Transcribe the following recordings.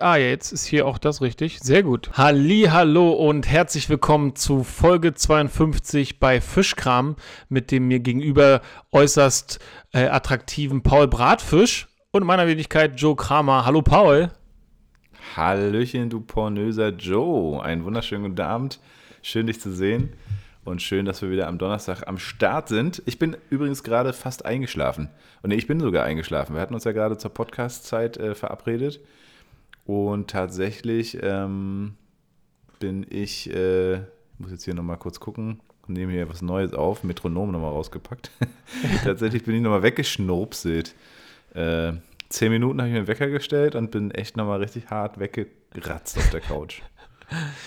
Ah, jetzt ist hier auch das richtig. Sehr gut. Halli, hallo und herzlich willkommen zu Folge 52 bei Fischkram mit dem mir gegenüber äußerst äh, attraktiven Paul Bratfisch und meiner Wenigkeit Joe Kramer. Hallo Paul. Hallöchen, du pornöser Joe. Einen wunderschönen guten Abend. Schön, dich zu sehen. Und schön, dass wir wieder am Donnerstag am Start sind. Ich bin übrigens gerade fast eingeschlafen. Und nee, ich bin sogar eingeschlafen. Wir hatten uns ja gerade zur Podcast-Zeit äh, verabredet. Und tatsächlich ähm, bin ich, äh, ich muss jetzt hier nochmal kurz gucken, nehme hier was Neues auf, Metronom nochmal rausgepackt. tatsächlich bin ich nochmal weggeschnurpselt. Äh, zehn Minuten habe ich mir einen Wecker gestellt und bin echt nochmal richtig hart weggeratzt auf der Couch.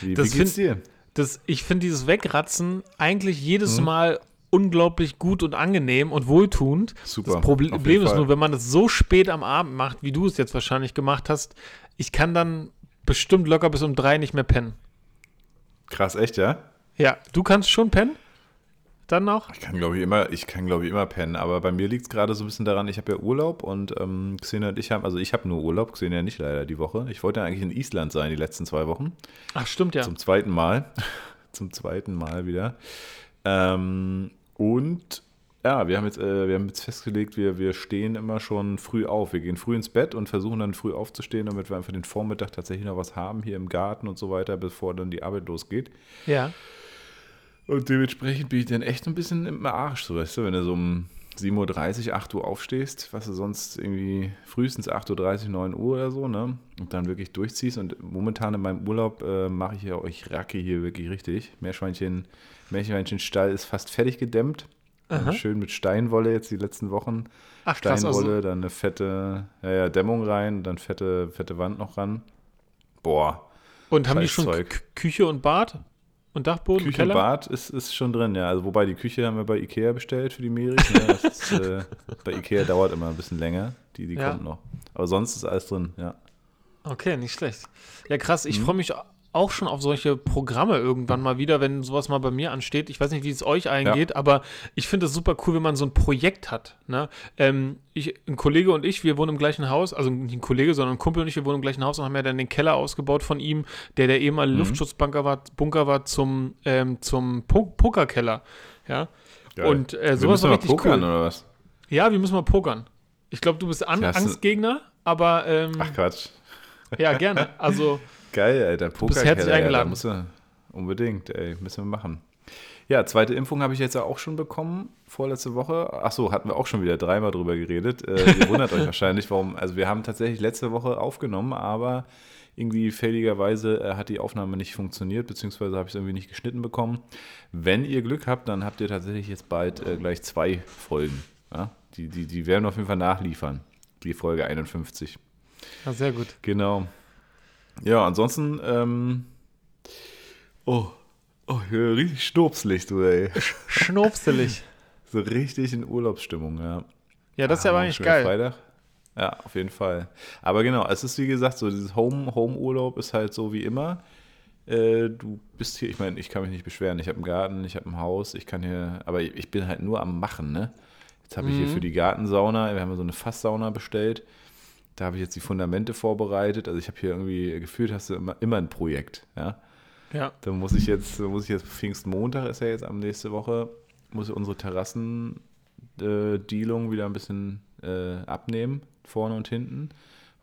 Wie, das wie geht's dir? Das, ich finde dieses Wegratzen eigentlich jedes mhm. Mal unglaublich gut und angenehm und wohltuend. Super. Das Problem ist nur, wenn man das so spät am Abend macht, wie du es jetzt wahrscheinlich gemacht hast, ich kann dann bestimmt locker bis um drei nicht mehr pennen. Krass, echt, ja? Ja, du kannst schon pennen? Dann noch? Ich kann, glaube ich, immer, ich kann, glaube ich, immer pennen. Aber bei mir liegt es gerade so ein bisschen daran, ich habe ja Urlaub und ähm, Xenia und ich haben, also ich habe nur Urlaub, Xenia nicht leider die Woche. Ich wollte ja eigentlich in Island sein die letzten zwei Wochen. Ach, stimmt ja. Zum zweiten Mal. Zum zweiten Mal wieder. Ähm, und ja, wir haben jetzt, äh, wir haben jetzt festgelegt, wir, wir stehen immer schon früh auf. Wir gehen früh ins Bett und versuchen dann früh aufzustehen, damit wir einfach den Vormittag tatsächlich noch was haben hier im Garten und so weiter, bevor dann die Arbeit losgeht. Ja. Und dementsprechend bin ich dann echt ein bisschen im Arsch, so weißt du, wenn du so um 7.30 Uhr, 8 Uhr aufstehst, was du sonst irgendwie frühestens 8.30 Uhr, 9 Uhr oder so, ne? Und dann wirklich durchziehst. Und momentan in meinem Urlaub äh, mache ich ja euch Racke hier wirklich richtig. Meerschweinchen, Meerschweinchenstall ist fast fertig gedämmt. Schön mit Steinwolle jetzt die letzten Wochen. Ach, Steinwolle, krass, also. dann eine fette ja, ja, Dämmung rein, dann fette, fette Wand noch ran. Boah. Und haben die schon Küche und Bad? Und Dachboden, Küche Keller? Bad ist, ist schon drin, ja. Also wobei die Küche haben wir bei Ikea bestellt für die Meris. Ne? Ist, äh, bei Ikea dauert immer ein bisschen länger. Die, die ja. kommt noch. Aber sonst ist alles drin, ja. Okay, nicht schlecht. Ja, krass. Ich mhm. freue mich auch schon auf solche Programme irgendwann mal wieder, wenn sowas mal bei mir ansteht. Ich weiß nicht, wie es euch eingeht, ja. aber ich finde es super cool, wenn man so ein Projekt hat. Ne? Ähm, ich, ein Kollege und ich, wir wohnen im gleichen Haus, also nicht ein Kollege, sondern ein Kumpel und ich, wir wohnen im gleichen Haus und haben ja dann den Keller ausgebaut von ihm, der der ehemalige mhm. Luftschutzbunker war, Bunker war zum, ähm, zum po Pokerkeller. Ja. Geil. Und äh, sowas war pokern cool. oder was? Ja, wir müssen mal pokern. Ich glaube, du bist An Angstgegner, aber. Ähm, Ach Quatsch. Ja, gerne. Also. Geil, Alter. Poker du herzlich eingeladen. Muss er, unbedingt, ey. Müssen wir machen. Ja, zweite Impfung habe ich jetzt auch schon bekommen, vorletzte Woche. Achso, hatten wir auch schon wieder dreimal drüber geredet. Äh, ihr wundert euch wahrscheinlich, warum. Also, wir haben tatsächlich letzte Woche aufgenommen, aber irgendwie fälligerweise äh, hat die Aufnahme nicht funktioniert, beziehungsweise habe ich es irgendwie nicht geschnitten bekommen. Wenn ihr Glück habt, dann habt ihr tatsächlich jetzt bald äh, gleich zwei Folgen. Ja? Die, die, die werden wir auf jeden Fall nachliefern. Die Folge 51. Ja, sehr gut. Genau. Ja, ansonsten, ähm, oh, oh, richtig schnurpselig, du, ey. Schnurpselig. so richtig in Urlaubsstimmung, ja. Ja, das ist ja aber eigentlich geil. Freitag. Ja, auf jeden Fall. Aber genau, es ist wie gesagt so, dieses Home, Home-Urlaub ist halt so wie immer. Äh, du bist hier, ich meine, ich kann mich nicht beschweren. Ich habe einen Garten, ich habe ein Haus, ich kann hier, aber ich bin halt nur am Machen, ne? Jetzt habe ich hier mhm. für die Gartensauna, wir haben so eine Fasssauna bestellt. Da habe ich jetzt die Fundamente vorbereitet. Also ich habe hier irgendwie gefühlt, hast du immer, immer ein Projekt, ja. Ja. Da muss ich jetzt, muss ich jetzt, Pfingstmontag ist ja jetzt am nächste Woche, muss ich unsere Terrassendealung äh, wieder ein bisschen äh, abnehmen, vorne und hinten,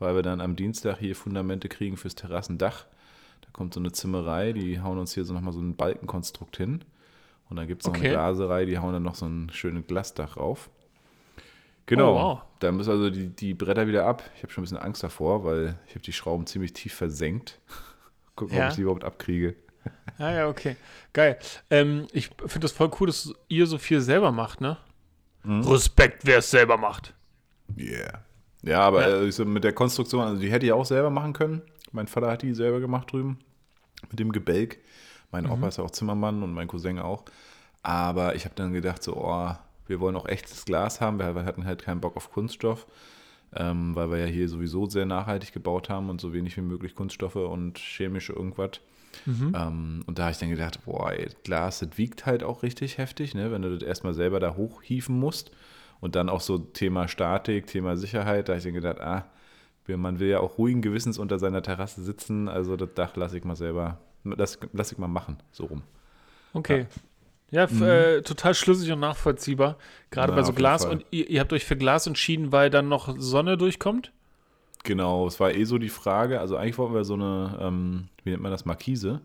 weil wir dann am Dienstag hier Fundamente kriegen fürs Terrassendach. Da kommt so eine Zimmerei, die hauen uns hier so nochmal so ein Balkenkonstrukt hin. Und dann gibt es noch okay. eine Glaserei, die hauen dann noch so ein schönes Glasdach rauf. Genau. Oh, wow. Da müssen also die, die Bretter wieder ab. Ich habe schon ein bisschen Angst davor, weil ich habe die Schrauben ziemlich tief versenkt. Gucken, ja. ob ich sie überhaupt abkriege. Ja, ja, okay. Geil. Ähm, ich finde das voll cool, dass ihr so viel selber macht, ne? Mhm. Respekt, wer es selber macht. Yeah. Ja, aber ja. Äh, mit der Konstruktion, also die hätte ich auch selber machen können. Mein Vater hat die selber gemacht drüben. Mit dem Gebälk. Mein mhm. Opa ist ja auch Zimmermann und mein Cousin auch. Aber ich habe dann gedacht, so, oh, wir wollen auch echtes Glas haben. Wir hatten halt keinen Bock auf Kunststoff, ähm, weil wir ja hier sowieso sehr nachhaltig gebaut haben und so wenig wie möglich Kunststoffe und chemische irgendwas. Mhm. Ähm, und da habe ich dann gedacht, boah, ey, Glas, das wiegt halt auch richtig heftig, ne? wenn du das erstmal selber da hochhieven musst. Und dann auch so Thema Statik, Thema Sicherheit, da habe ich dann gedacht, ah, Man will ja auch ruhigen Gewissens unter seiner Terrasse sitzen, also das Dach lasse ich mal selber, das lasse ich mal machen, so rum. Okay. Ja, ja mhm. äh, total schlüssig und nachvollziehbar. Gerade bei so Glas. Und ihr, ihr, habt euch für Glas entschieden, weil dann noch Sonne durchkommt? Genau, es war eh so die Frage. Also eigentlich wollten wir so eine, ähm, wie nennt man das, Markise,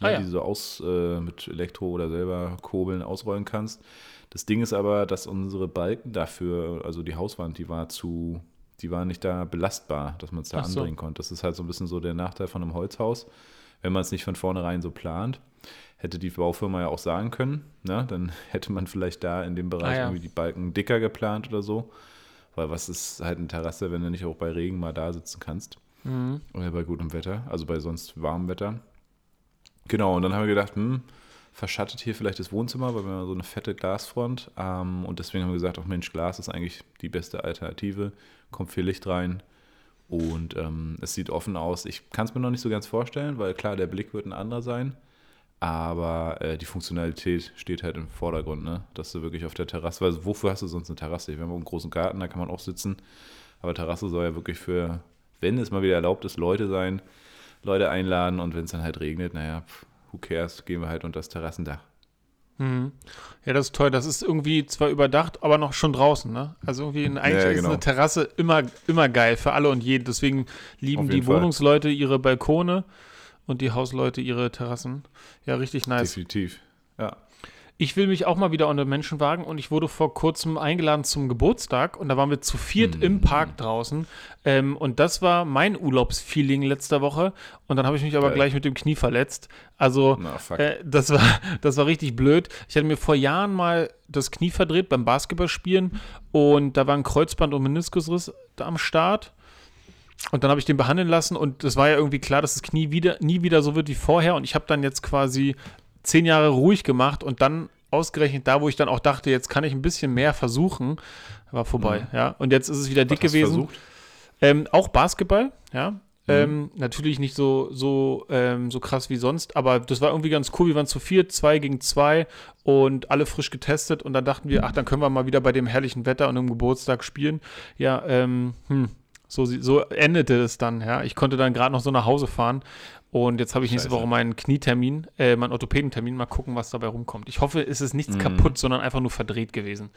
ah, ne, ja. die du so aus äh, mit Elektro oder selber kurbeln ausrollen kannst. Das Ding ist aber, dass unsere Balken dafür, also die Hauswand, die war zu, die war nicht da belastbar, dass man es da Ach anbringen so. konnte. Das ist halt so ein bisschen so der Nachteil von einem Holzhaus, wenn man es nicht von vornherein so plant. Hätte die Baufirma ja auch sagen können, ne? dann hätte man vielleicht da in dem Bereich ah, ja. irgendwie die Balken dicker geplant oder so. Weil was ist halt eine Terrasse, wenn du nicht auch bei Regen mal da sitzen kannst? Mhm. Oder bei gutem Wetter, also bei sonst warmem Wetter. Genau, und dann haben wir gedacht, hm, verschattet hier vielleicht das Wohnzimmer, weil wir haben so eine fette Glasfront. Ähm, und deswegen haben wir gesagt, auch Mensch, Glas ist eigentlich die beste Alternative. Kommt viel Licht rein und ähm, es sieht offen aus. Ich kann es mir noch nicht so ganz vorstellen, weil klar, der Blick wird ein anderer sein. Aber äh, die Funktionalität steht halt im Vordergrund, ne? Dass du wirklich auf der Terrasse, weil wofür hast du sonst eine Terrasse? Wir haben auch einen großen Garten, da kann man auch sitzen. Aber Terrasse soll ja wirklich für, wenn es mal wieder erlaubt ist, Leute sein, Leute einladen und wenn es dann halt regnet, naja, who cares, gehen wir halt unter das Terrassendach. Mhm. Ja, das ist toll. Das ist irgendwie zwar überdacht, aber noch schon draußen, ne? Also irgendwie in, eigentlich ja, genau. ist eine Terrasse immer, immer geil für alle und jeden. Deswegen lieben die Fall. Wohnungsleute ihre Balkone und die Hausleute ihre Terrassen. Ja, richtig nice. Definitiv, ja. Ich will mich auch mal wieder unter Menschen wagen und ich wurde vor kurzem eingeladen zum Geburtstag und da waren wir zu viert mm. im Park draußen ähm, und das war mein Urlaubsfeeling letzter Woche und dann habe ich mich aber Geil. gleich mit dem Knie verletzt. Also Na, äh, das, war, das war richtig blöd. Ich hatte mir vor Jahren mal das Knie verdreht beim Basketballspielen und da war ein Kreuzband- und Meniskusriss am Start. Und dann habe ich den behandeln lassen und es war ja irgendwie klar, dass das Knie wieder, nie wieder so wird wie vorher. Und ich habe dann jetzt quasi zehn Jahre ruhig gemacht und dann ausgerechnet da, wo ich dann auch dachte, jetzt kann ich ein bisschen mehr versuchen, war vorbei. Mhm. Ja. Und jetzt ist es wieder dick gewesen. Ähm, auch Basketball, ja. Mhm. Ähm, natürlich nicht so, so, ähm, so krass wie sonst, aber das war irgendwie ganz cool. Wir waren zu vier, zwei gegen zwei und alle frisch getestet und dann dachten wir, ach, dann können wir mal wieder bei dem herrlichen Wetter und einem Geburtstag spielen. Ja, ähm, hm, so, so endete es dann, ja. Ich konnte dann gerade noch so nach Hause fahren und jetzt habe ich nächste Woche meinen Knietermin, äh, meinen Orthopädentermin, mal gucken, was dabei rumkommt. Ich hoffe, es ist nichts mm. kaputt, sondern einfach nur verdreht gewesen.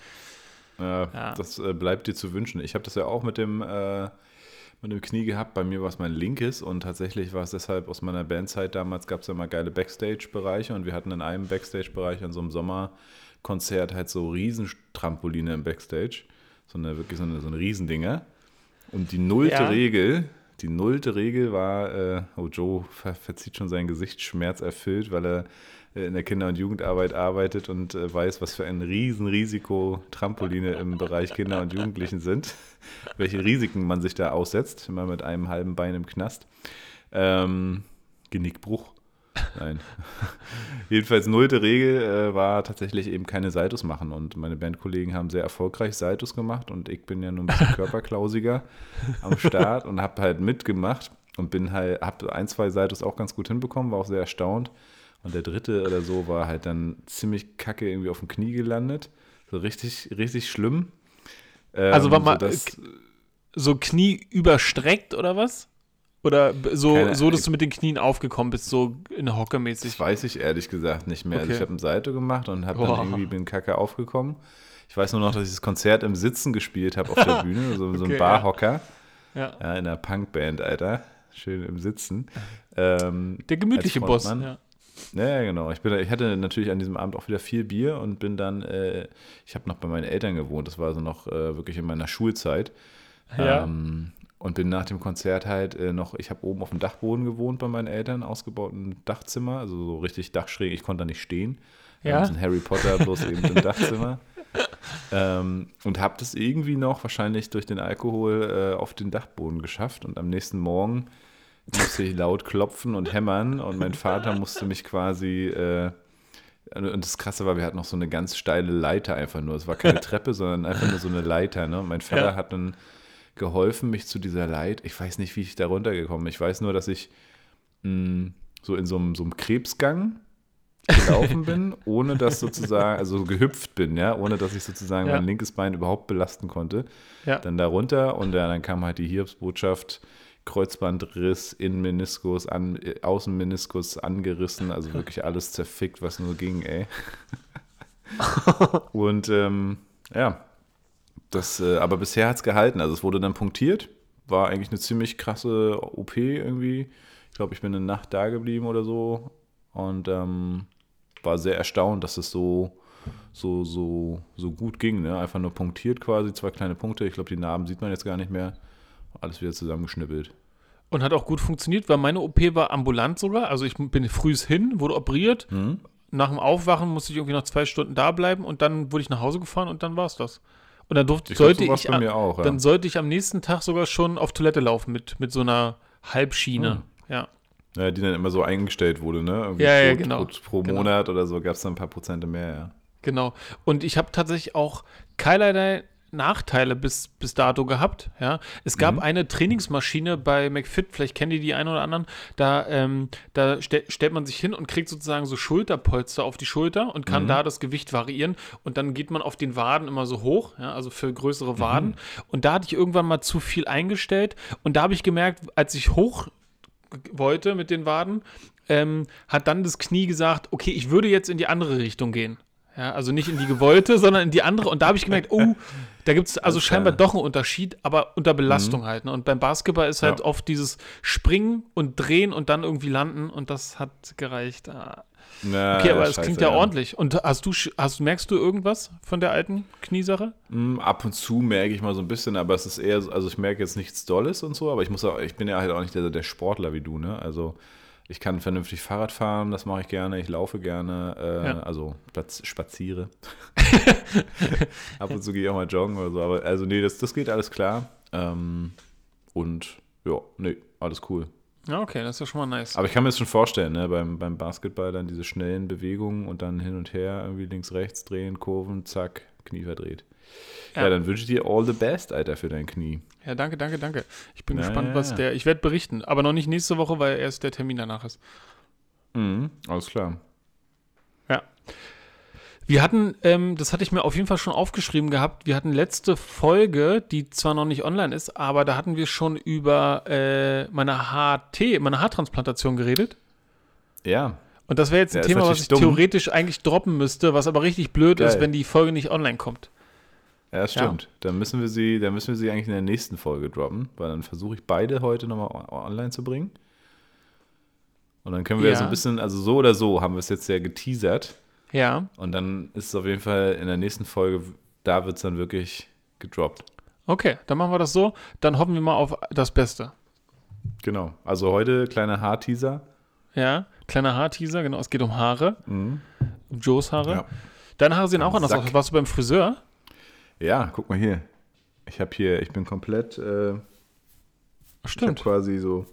Ja, ja. das äh, bleibt dir zu wünschen. Ich habe das ja auch mit dem, äh, mit dem Knie gehabt. Bei mir war es mein linkes und tatsächlich war es deshalb aus meiner Bandzeit damals, gab es ja immer geile Backstage-Bereiche und wir hatten in einem Backstage-Bereich an so einem Sommerkonzert halt so Riesentrampoline im Backstage. So eine, wirklich so eine, so eine Riesendinger. Und die nullte ja. Regel, die nullte Regel war, äh, oh Joe ver verzieht schon sein Gesicht schmerzerfüllt, weil er äh, in der Kinder- und Jugendarbeit arbeitet und äh, weiß, was für ein Riesenrisiko Trampoline im Bereich Kinder und Jugendlichen sind, welche Risiken man sich da aussetzt, immer mit einem halben Bein im Knast. Ähm, Genickbruch. Nein. Jedenfalls nullte Regel äh, war tatsächlich eben keine Saitus machen und meine Bandkollegen haben sehr erfolgreich Saitus gemacht und ich bin ja nur ein bisschen körperklausiger am Start und habe halt mitgemacht und bin halt, habe ein, zwei Saitus auch ganz gut hinbekommen, war auch sehr erstaunt und der dritte oder so war halt dann ziemlich kacke irgendwie auf dem Knie gelandet, so richtig, richtig schlimm. Ähm, also war mal so Knie überstreckt oder was? Oder so, so dass du mit den Knien aufgekommen bist, so in Hocke mäßig? Das weiß ich ehrlich gesagt nicht mehr. Also okay. Also ich habe eine Seite gemacht und habe dann irgendwie bin kacke aufgekommen. Ich weiß nur noch, dass ich das Konzert im Sitzen gespielt habe auf der Bühne, so, okay, so ein Barhocker. Ja. ja. in einer Punkband, Alter. Schön im Sitzen. Ähm, der gemütliche Boss. Ja. Ja, genau. Ich, bin, ich hatte natürlich an diesem Abend auch wieder viel Bier und bin dann, äh, ich habe noch bei meinen Eltern gewohnt, das war also noch äh, wirklich in meiner Schulzeit. Ja. Ähm, und bin nach dem Konzert halt äh, noch, ich habe oben auf dem Dachboden gewohnt bei meinen Eltern, ausgebauten Dachzimmer, also so richtig dachschräg, ich konnte da nicht stehen. Ja. ein Harry Potter bloß eben im Dachzimmer. Ähm, und habe das irgendwie noch wahrscheinlich durch den Alkohol äh, auf den Dachboden geschafft. Und am nächsten Morgen musste ich laut klopfen und hämmern und mein Vater musste mich quasi. Äh, und das Krasse war, wir hatten noch so eine ganz steile Leiter einfach nur. Es war keine Treppe, sondern einfach nur so eine Leiter. Ne? Und mein Vater ja. hat dann geholfen, mich zu dieser Leid. Ich weiß nicht, wie ich da runtergekommen bin. Ich weiß nur, dass ich mh, hm, so in so einem, so einem Krebsgang gelaufen bin, ohne dass sozusagen, also gehüpft bin, ja, ohne dass ich sozusagen Ja. mein linkes Bein überhaupt belasten konnte. Ja. Dann da runter und dann, dann kam halt die Hiobsbotschaft, Kreuzbandriss, Innenmeniskus, an, äh, Außenmeniskus angerissen, also wirklich alles zerfickt, was nur ging, ey. und ähm, ja, das, äh, aber bisher hat es gehalten. Also es wurde dann punktiert, war eigentlich eine ziemlich krasse OP irgendwie. Ich glaube, ich bin eine Nacht da geblieben oder so und ähm, war sehr erstaunt, dass es so, so, so, so gut ging. Ne? Einfach nur punktiert quasi, zwei kleine Punkte. Ich glaube, die Narben sieht man jetzt gar nicht mehr. Alles wieder zusammengeschnippelt. Und hat auch gut funktioniert, weil meine OP war ambulant sogar. Also ich bin frühs hin, wurde operiert. Mhm. Nach dem Aufwachen musste ich irgendwie noch zwei Stunden da bleiben und dann wurde ich nach Hause gefahren und dann war es das. Und dann durfte, Ich glaub, sollte so war's ich, auch, ja. dann sollte ich am nächsten Tag sogar schon auf Toilette laufen mit, mit so einer Halbschiene. Hm. Ja. Ja, die dann immer so eingestellt wurde, ne? Irgendwie Ja, ja, pro, genau. Pro, pro Genau. Monat oder so gab es dann ein paar Prozente mehr, ja. Genau. Und ich habe tatsächlich auch keinerlei Nachteile bis, bis dato gehabt. Ja. Es gab eine Trainingsmaschine bei McFit, vielleicht kennen die die einen oder anderen, da, ähm, da ste stellt man sich hin und kriegt sozusagen so Schulterpolster auf die Schulter und kann da das Gewicht variieren und dann geht man auf den Waden immer so hoch, ja, also für größere Waden. Und da hatte ich irgendwann mal zu viel eingestellt und da habe ich gemerkt, als ich hoch wollte mit den Waden, ähm, hat dann das Knie gesagt, okay, ich würde jetzt in die andere Richtung gehen. Ja, also nicht in die gewollte, sondern in die andere. Und da habe ich gemerkt, oh, da gibt es also scheinbar doch einen Unterschied, aber unter Belastung halt. Ne? Und beim Basketball ist halt Ja. oft dieses Springen und Drehen und dann irgendwie landen und das hat gereicht. Ah. Na, Okay, aber es klingt ja, ordentlich. Und hast du, hast, merkst du irgendwas von der alten Kniesache? Mm, Ab und zu merke ich mal so ein bisschen, aber es ist eher, so- also ich merke jetzt nichts Dolles und so, aber ich muss auch, ich bin ja halt auch nicht der, der Sportler wie du, ne? Also ich kann vernünftig Fahrrad fahren, das mache ich gerne, ich laufe gerne, äh, Ja. also spaz spaziere. Ab und zu gehe ich auch mal joggen oder so, aber also nee, das, das geht alles klar. Ähm, und ja, nee, alles cool. Ja, okay, das ist ja schon mal nice. Aber ich kann mir das schon vorstellen, ne, beim, beim Basketball dann diese schnellen Bewegungen und dann hin und her, irgendwie links, rechts drehen, Kurven, zack, Knie verdreht. Ja, Ja. dann wünsche ich dir all the best, Alter, für dein Knie. Ja, danke, danke, danke. Ich bin Ja, gespannt, ja, was der. Ich werde berichten, aber noch nicht nächste Woche, weil erst der Termin danach ist. Mhm, alles klar. Ja. Wir hatten, ähm, das hatte ich mir auf jeden Fall schon aufgeschrieben gehabt, wir hatten letzte Folge, die zwar noch nicht online ist, aber da hatten wir schon über äh, meine HT, meine Haartransplantation geredet. Ja, Und das wäre jetzt ein Ja, ist Thema, was ich dumm. theoretisch eigentlich droppen müsste, was aber richtig blöd ist, Geil. wenn die Folge nicht online kommt. Ja, stimmt. Dann müssen wir sie, dann müssen wir sie eigentlich in der nächsten Folge droppen, weil dann versuche ich beide heute nochmal on- online zu bringen. Und dann können wir Ja. so ein bisschen, also so oder so haben wir es jetzt ja geteasert. Ja, Und dann ist es auf jeden Fall in der nächsten Folge, da wird es dann wirklich gedroppt. okay, dann machen wir das so. Dann hoffen wir mal auf das Beste. Genau. Also heute kleiner Haarteaser. Ja, kleiner Haarteaser, genau, es geht um Haare, Mhm. um Joes Haare. Ja. Deine Haare sehen auch anders Sack. aus. Warst du beim Friseur? Ja, guck mal hier. Ich habe hier, ich bin komplett, äh, ich Stimmt. quasi so,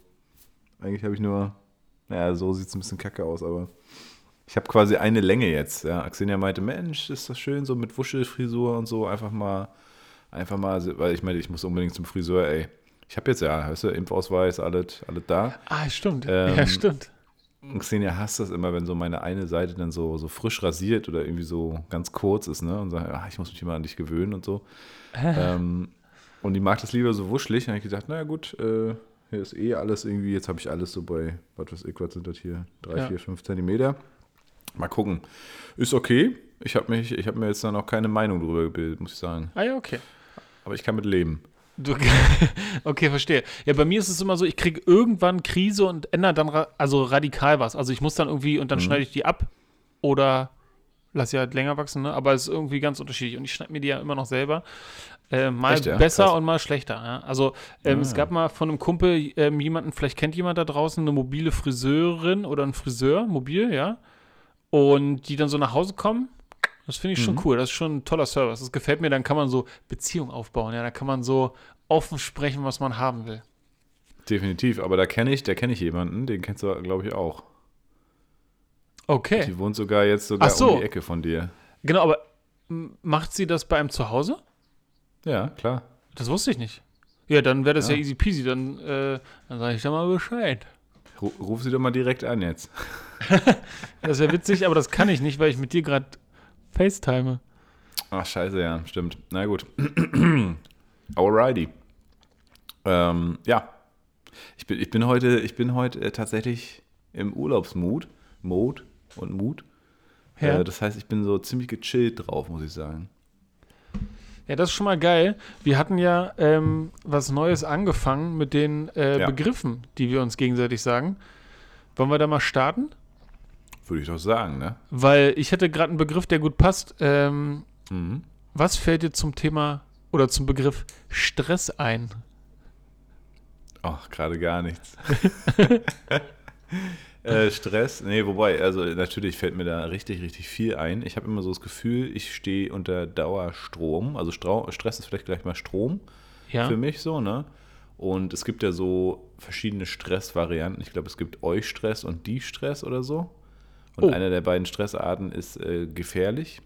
eigentlich habe ich nur, naja, so sieht es ein bisschen kacke aus, aber ich habe quasi eine Länge jetzt. Ja. Axenia meinte, Mensch, ist das schön, so mit Wuschelfrisur und so, einfach mal, einfach mal, weil ich meine, ich muss unbedingt zum Friseur, ey. Ich habe jetzt ja, weißt du, Impfausweis, alles, alles da. Ah, stimmt. Ähm, ja, stimmt. Und Xenia hasst das immer, wenn so meine eine Seite dann so, so frisch rasiert oder irgendwie so ganz kurz ist, ne? Und sagt, ah, ich muss mich immer an dich gewöhnen und so. ähm, und die mag das lieber so wuschelig. Dann habe ich gedacht, naja gut, äh, hier ist eh alles irgendwie, jetzt habe ich alles so bei, was weiß ich, was sind das hier? Drei, Ja. vier, fünf Zentimeter. Mal gucken. Ist okay. Ich habe mich, ich habe mir jetzt da noch keine Meinung drüber gebildet, muss ich sagen. Ah ja, okay. Aber ich kann mit leben. Du, okay, verstehe. Ja, bei mir ist es immer so, ich kriege irgendwann Krise und ändere dann ra also radikal was. Also ich muss dann irgendwie und dann Mhm. schneide ich die ab oder lass sie halt länger wachsen, ne? aber es ist irgendwie ganz unterschiedlich und ich schneide mir die ja immer noch selber. Äh, mal Echt, ja? besser Krass. und mal schlechter. Ja? Also ähm, es Ah. gab mal von einem Kumpel ähm, jemanden, vielleicht kennt jemand da draußen, eine mobile Friseurin oder ein Friseur, mobil, ja, und die dann so nach Hause kommen. Das finde ich schon Mhm. cool. Das ist schon ein toller Service. Das gefällt mir. Dann kann man so Beziehungen aufbauen. Ja, da kann man so offen sprechen, was man haben will. Definitiv. Aber da kenne ich, da kenne ich jemanden, den kennst du, glaube ich, auch. Okay. Die wohnt sogar jetzt sogar so. um die Ecke von dir. Genau, aber macht sie das bei einem zu Hause? Ja, klar. Das wusste ich nicht. Ja, dann wäre das ja. Ja. easy peasy. Dann, äh, dann sage ich da mal Bescheid. Ru- Ruf sie doch mal direkt an jetzt. das wäre witzig, aber das kann ich nicht, weil ich mit dir gerade FaceTime. Ach, scheiße, ja, stimmt. Na gut. Alrighty. Ähm, ja. Ich bin, ich bin heute, ich bin heute äh, tatsächlich im Urlaubsmut. Mode und Mut. Ja. Äh, das heißt, ich bin so ziemlich gechillt drauf, muss ich sagen. Ja, das ist schon mal geil. Wir hatten ja ähm, was Neues angefangen mit den äh, ja. Begriffen, die wir uns gegenseitig sagen. Wollen wir da mal starten? Würde ich doch sagen, ne? Weil ich hätte gerade einen Begriff, der gut passt. Ähm, mhm. Was fällt dir zum Thema oder zum Begriff Stress ein? Ach, gerade gar nichts. äh, Stress, nee, wobei, also natürlich fällt mir da richtig, richtig viel ein. Ich habe immer so das Gefühl, ich stehe unter Dauerstrom. Also Stra Stress ist vielleicht gleich mal Strom ja. für mich so, ne? Und es gibt ja so verschiedene Stressvarianten. Ich glaube, es gibt Eustress und Die-Stress oder so. Und oh. einer der beiden Stressarten ist äh, gefährlich,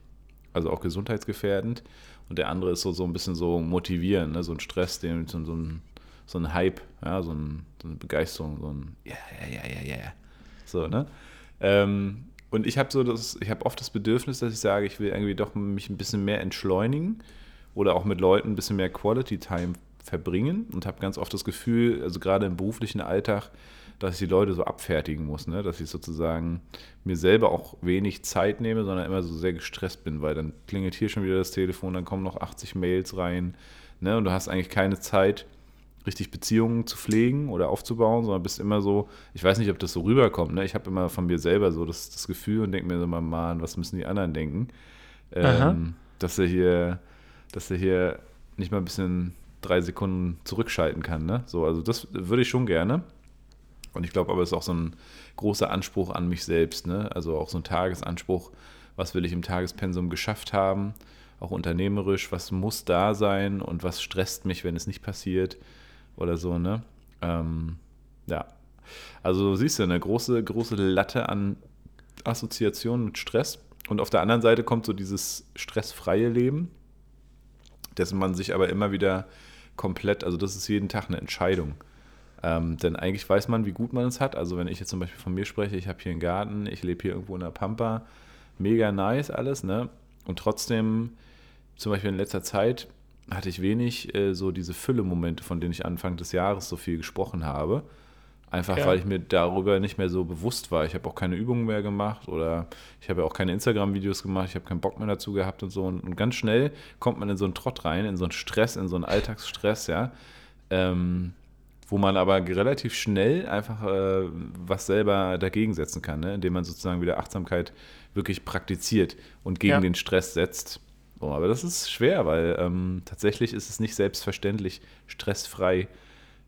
also auch gesundheitsgefährdend. Und der andere ist so, so ein bisschen so motivierend, ne? so ein Stress, den, so, so, ein, so ein Hype, ja? so, ein, so eine Begeisterung, so ein Ja, ja, ja, ja, ja. So, ne? Ähm, und ich habe so das, ich habe oft das Bedürfnis, dass ich sage, ich will irgendwie doch mich ein bisschen mehr entschleunigen oder auch mit Leuten ein bisschen mehr Quality Time verbringen und habe ganz oft das Gefühl, also gerade im beruflichen Alltag, dass ich die Leute so abfertigen muss, ne? dass ich sozusagen mir selber auch wenig Zeit nehme, sondern immer so sehr gestresst bin, weil dann klingelt hier schon wieder das Telefon, dann kommen noch 80 Mails rein ne? und du hast eigentlich keine Zeit, richtig Beziehungen zu pflegen oder aufzubauen, sondern bist immer so, ich weiß nicht, ob das so rüberkommt, ne? ich habe immer von mir selber so das, das Gefühl und denke mir so mal, Mann, was müssen die anderen denken, ähm, dass er hier, dass er hier nicht mal ein bisschen drei Sekunden zurückschalten kann. Ne? So, also das würde ich schon gerne. Und ich glaube aber, es ist auch so ein großer Anspruch an mich selbst. Ne? Also auch so ein Tagesanspruch, was will ich im Tagespensum geschafft haben, auch unternehmerisch, was muss da sein und was stresst mich, wenn es nicht passiert oder so. Ne? Ähm, ja, also siehst du, eine große, große Latte an Assoziationen mit Stress. Und auf der anderen Seite kommt so dieses stressfreie Leben, dessen man sich aber immer wieder komplett, also das ist jeden Tag eine Entscheidung. Ähm, denn eigentlich weiß man, wie gut man es hat. Also wenn ich jetzt zum Beispiel von mir spreche, ich habe hier einen Garten, ich lebe hier irgendwo in der Pampa, mega nice alles, ne? Und trotzdem, zum Beispiel in letzter Zeit, hatte ich wenig äh, so diese Fülle-Momente, von denen ich Anfang des Jahres so viel gesprochen habe. Einfach ja. weil ich mir darüber nicht mehr so bewusst war. Ich habe auch keine Übungen mehr gemacht oder ich habe ja auch keine Instagram-Videos gemacht, ich habe keinen Bock mehr dazu gehabt und so. Und, und, ganz schnell kommt man in so einen Trott rein, in so einen Stress, in so einen Alltagsstress, ja. Ähm, wo man aber relativ schnell einfach äh, was selber dagegen setzen kann, ne? indem man sozusagen wieder Achtsamkeit wirklich praktiziert und gegen ja. den Stress setzt. Oh, aber das ist schwer, weil ähm, tatsächlich ist es nicht selbstverständlich, stressfrei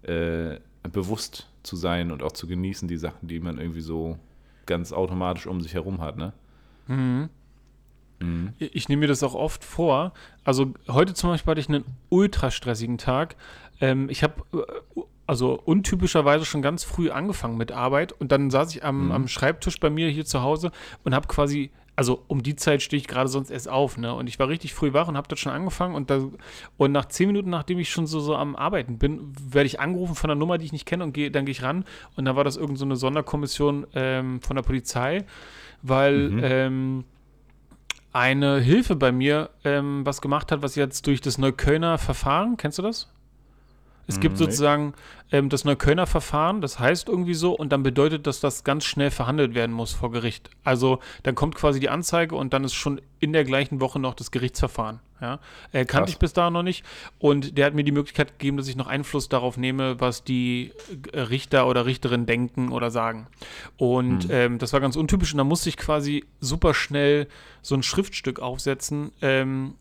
äh, bewusst zu sein und auch zu genießen, die Sachen, die man irgendwie so ganz automatisch um sich herum hat. Ne? Mhm. Mhm. Ich nehme mir das auch oft vor. Also heute zum Beispiel hatte ich einen ultra stressigen Tag. Ähm, ich habe äh, also untypischerweise schon ganz früh angefangen mit Arbeit und dann saß ich am, mhm. am Schreibtisch bei mir hier zu Hause und habe quasi, also um die Zeit stehe ich gerade sonst erst auf, ne? Und ich war richtig früh wach und habe das schon angefangen und, da, und nach zehn Minuten, nachdem ich schon so, so am Arbeiten bin, werde ich angerufen von einer Nummer, die ich nicht kenne und geh, dann gehe ich ran und da war das irgendeine so Sonderkommission ähm, von der Polizei, weil mhm. ähm, eine Hilfe bei mir ähm, was gemacht hat, was jetzt durch das Neuköllner Verfahren, kennst du das? Es gibt mhm, sozusagen ähm, das Neuköllner Verfahren, das heißt irgendwie so, und dann bedeutet das, dass ganz schnell verhandelt werden muss vor Gericht. Also dann kommt quasi die Anzeige und dann ist schon in der gleichen Woche noch das Gerichtsverfahren. Ja? Äh, kannte ich bis dahin noch nicht. Und der hat mir die Möglichkeit gegeben, dass ich noch Einfluss darauf nehme, was die äh, Richter oder Richterin denken oder sagen. Und mhm. ähm, das war ganz untypisch. Und da musste ich quasi super schnell so ein Schriftstück aufsetzen. Ähm,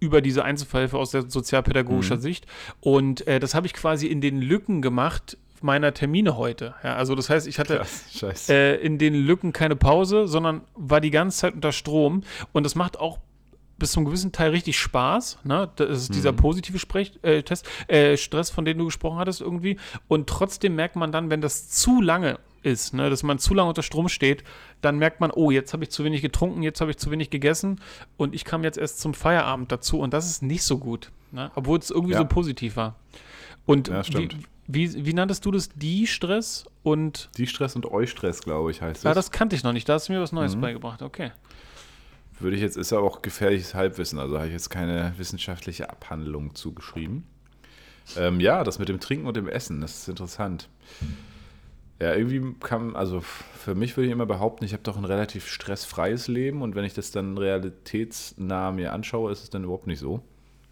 über diese Einzelfallhilfe aus der sozialpädagogischer mhm. Sicht. Und äh, das habe ich quasi in den Lücken gemacht meiner Termine heute. Ja, also das heißt, ich hatte Krass, äh, in den Lücken keine Pause, sondern war die ganze Zeit unter Strom. Und das macht auch bis zum gewissen Teil richtig Spaß. Ne? Das ist dieser mhm. positive Sprech äh, Test, äh, Stress, von dem du gesprochen hattest irgendwie. Und trotzdem merkt man dann, wenn das zu lange ist, ne, dass man zu lange unter Strom steht, dann merkt man, oh, jetzt habe ich zu wenig getrunken, jetzt habe ich zu wenig gegessen und ich kam jetzt erst zum Feierabend dazu und das ist nicht so gut, ne? obwohl es irgendwie ja. so positiv war. Und ja, wie, wie, wie nanntest du das? Die-Stress und. Die-Stress und Eustress, glaube ich, heißt es. Ja, das kannte ich noch nicht. Da hast du mir was Neues mhm. beigebracht. Okay. Würde ich jetzt, ist aber auch gefährliches Halbwissen, also habe ich jetzt keine wissenschaftliche Abhandlung zugeschrieben. Ähm, ja, das mit dem Trinken und dem Essen, das ist interessant. Ja, irgendwie kam, also für mich würde ich immer behaupten, ich habe doch ein relativ stressfreies Leben und wenn ich das dann realitätsnah mir anschaue, ist es dann überhaupt nicht so.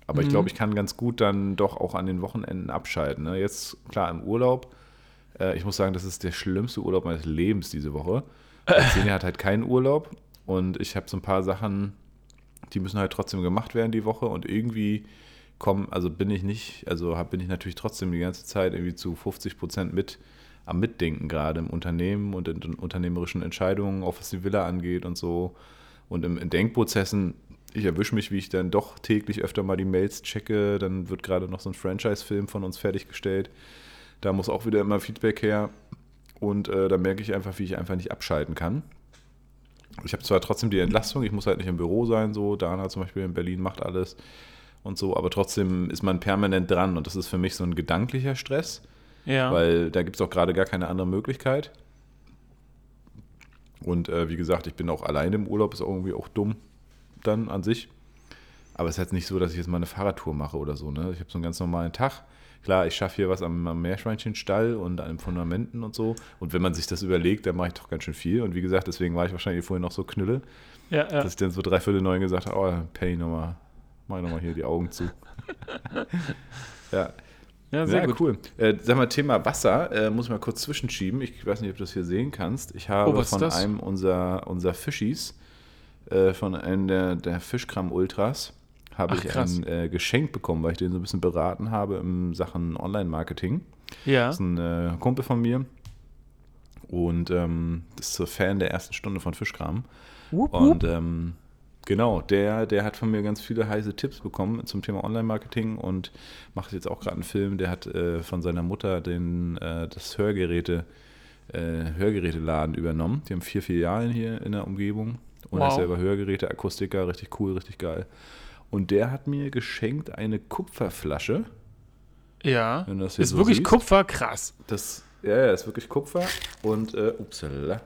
Aber mhm. ich glaube, ich kann ganz gut dann doch auch an den Wochenenden abschalten. Ne? Jetzt, klar, im Urlaub. Äh, ich muss sagen, das ist der schlimmste Urlaub meines Lebens diese Woche. Xenia hat halt keinen Urlaub und ich habe so ein paar Sachen, die müssen halt trotzdem gemacht werden die Woche und irgendwie kommen, also bin ich nicht, also hab, bin ich natürlich trotzdem die ganze Zeit irgendwie zu 50 Prozent mit am Mitdenken gerade im Unternehmen und in den unternehmerischen Entscheidungen, auch was die Villa angeht und so. Und im, in Denkprozessen ich erwische mich, wie ich dann doch täglich öfter mal die Mails checke. Dann wird gerade noch so ein Franchise-Film von uns fertiggestellt. Da muss auch wieder immer Feedback her. Und äh, da merke ich einfach, wie ich einfach nicht abschalten kann. Ich habe zwar trotzdem die Entlastung, ich muss halt nicht im Büro sein, so. Dana zum Beispiel in Berlin macht alles und so, aber trotzdem ist man permanent dran und das ist für mich so ein gedanklicher Stress. Ja. Weil da gibt es auch gerade gar keine andere Möglichkeit. Und äh, wie gesagt, ich bin auch alleine im Urlaub, ist irgendwie auch dumm dann an sich. Aber es ist jetzt nicht so, dass ich jetzt mal eine Fahrradtour mache oder so. Ne? Ich habe so einen ganz normalen Tag. Klar, ich schaffe hier was am, am Meerschweinchenstall und an den Fundamenten und so. Und wenn man sich das überlegt, dann mache ich doch ganz schön viel. Und wie gesagt, deswegen war ich wahrscheinlich vorhin noch so knülle, ja, ja. dass ich dann so dreiviertel neun gesagt habe, oh, Penny nochmal, mach ich nochmal hier die Augen zu. ja. Ja, sehr ja, gut. cool. Äh, sag mal, Thema Wasser, äh, muss ich mal kurz zwischenschieben. Ich weiß nicht, ob du das hier sehen kannst. Ich habe oh, von einem unserer, unserer Fischis äh, von einem der, der Fischkram-Ultras habe ich krass. ein äh, Geschenk bekommen, weil ich den so ein bisschen beraten habe in Sachen Online-Marketing. Ja. Das ist ein äh, Kumpel von mir und ähm, das ist so Fan der ersten Stunde von Fischkram. Wupp, wupp. Und ähm, genau, der, der hat von mir ganz viele heiße Tipps bekommen zum Thema Online-Marketing und macht jetzt auch gerade einen Film. Der hat äh, von seiner Mutter den, äh, das Hörgeräte, äh, Hörgeräteladen übernommen. Die haben vier Filialen hier in der Umgebung und wow. ist selber Hörgeräte, Akustiker, richtig cool, richtig geil. Und der hat mir geschenkt eine Kupferflasche. Ja. ist so wirklich siehst. Kupfer, krass. Das, ja, ja, ist wirklich Kupfer. Und, äh, upsala.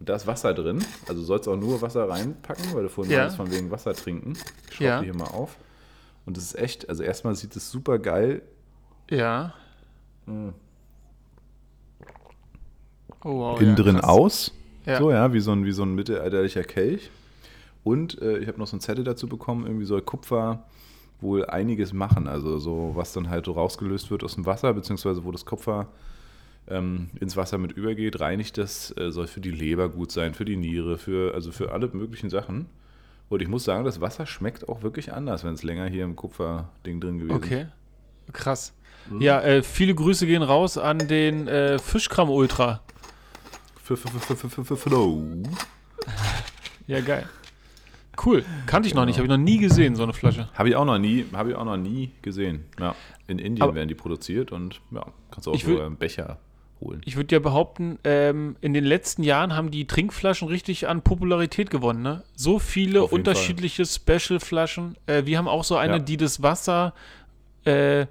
Und da ist Wasser drin. Also sollst auch nur Wasser reinpacken, weil du vorhin ja. von wegen Wasser trinken. Ich schraube ja. die hier mal auf. Und das ist echt, also erstmal sieht es super geil. Ja. Mhm. Oh, wow, Innen ja, drin aus. Ja. So, ja, wie so ein, wie so ein mittelalterlicher Kelch. Und äh, ich habe noch so einen Zettel dazu bekommen, irgendwie soll Kupfer wohl einiges machen. Also so, was dann halt so rausgelöst wird aus dem Wasser, beziehungsweise wo das Kupfer ähm, ins Wasser mit übergeht, reinigt das, äh, soll für die Leber gut sein, für die Niere, für, also für alle möglichen Sachen. Und ich muss sagen, das Wasser schmeckt auch wirklich anders, wenn es länger hier im Kupferding drin gewesen ist. Okay, krass. Mhm. Ja, äh, viele Grüße gehen raus an den äh, Fischkram Ultra. Flow. Ja, geil. Cool. Kannte ich noch nicht, habe ich noch nie gesehen, so eine Flasche. Habe ich auch noch nie, habe ich auch noch nie gesehen. Ja. In Indien Aber werden die produziert und ja, kannst du auch so einen Becher holen. Ich würde ja behaupten, ähm, in den letzten Jahren haben die Trinkflaschen richtig an Popularität gewonnen. Ne? So viele unterschiedliche Special-Flaschen. Äh, wir haben auch so eine, ja. die das Wasser äh,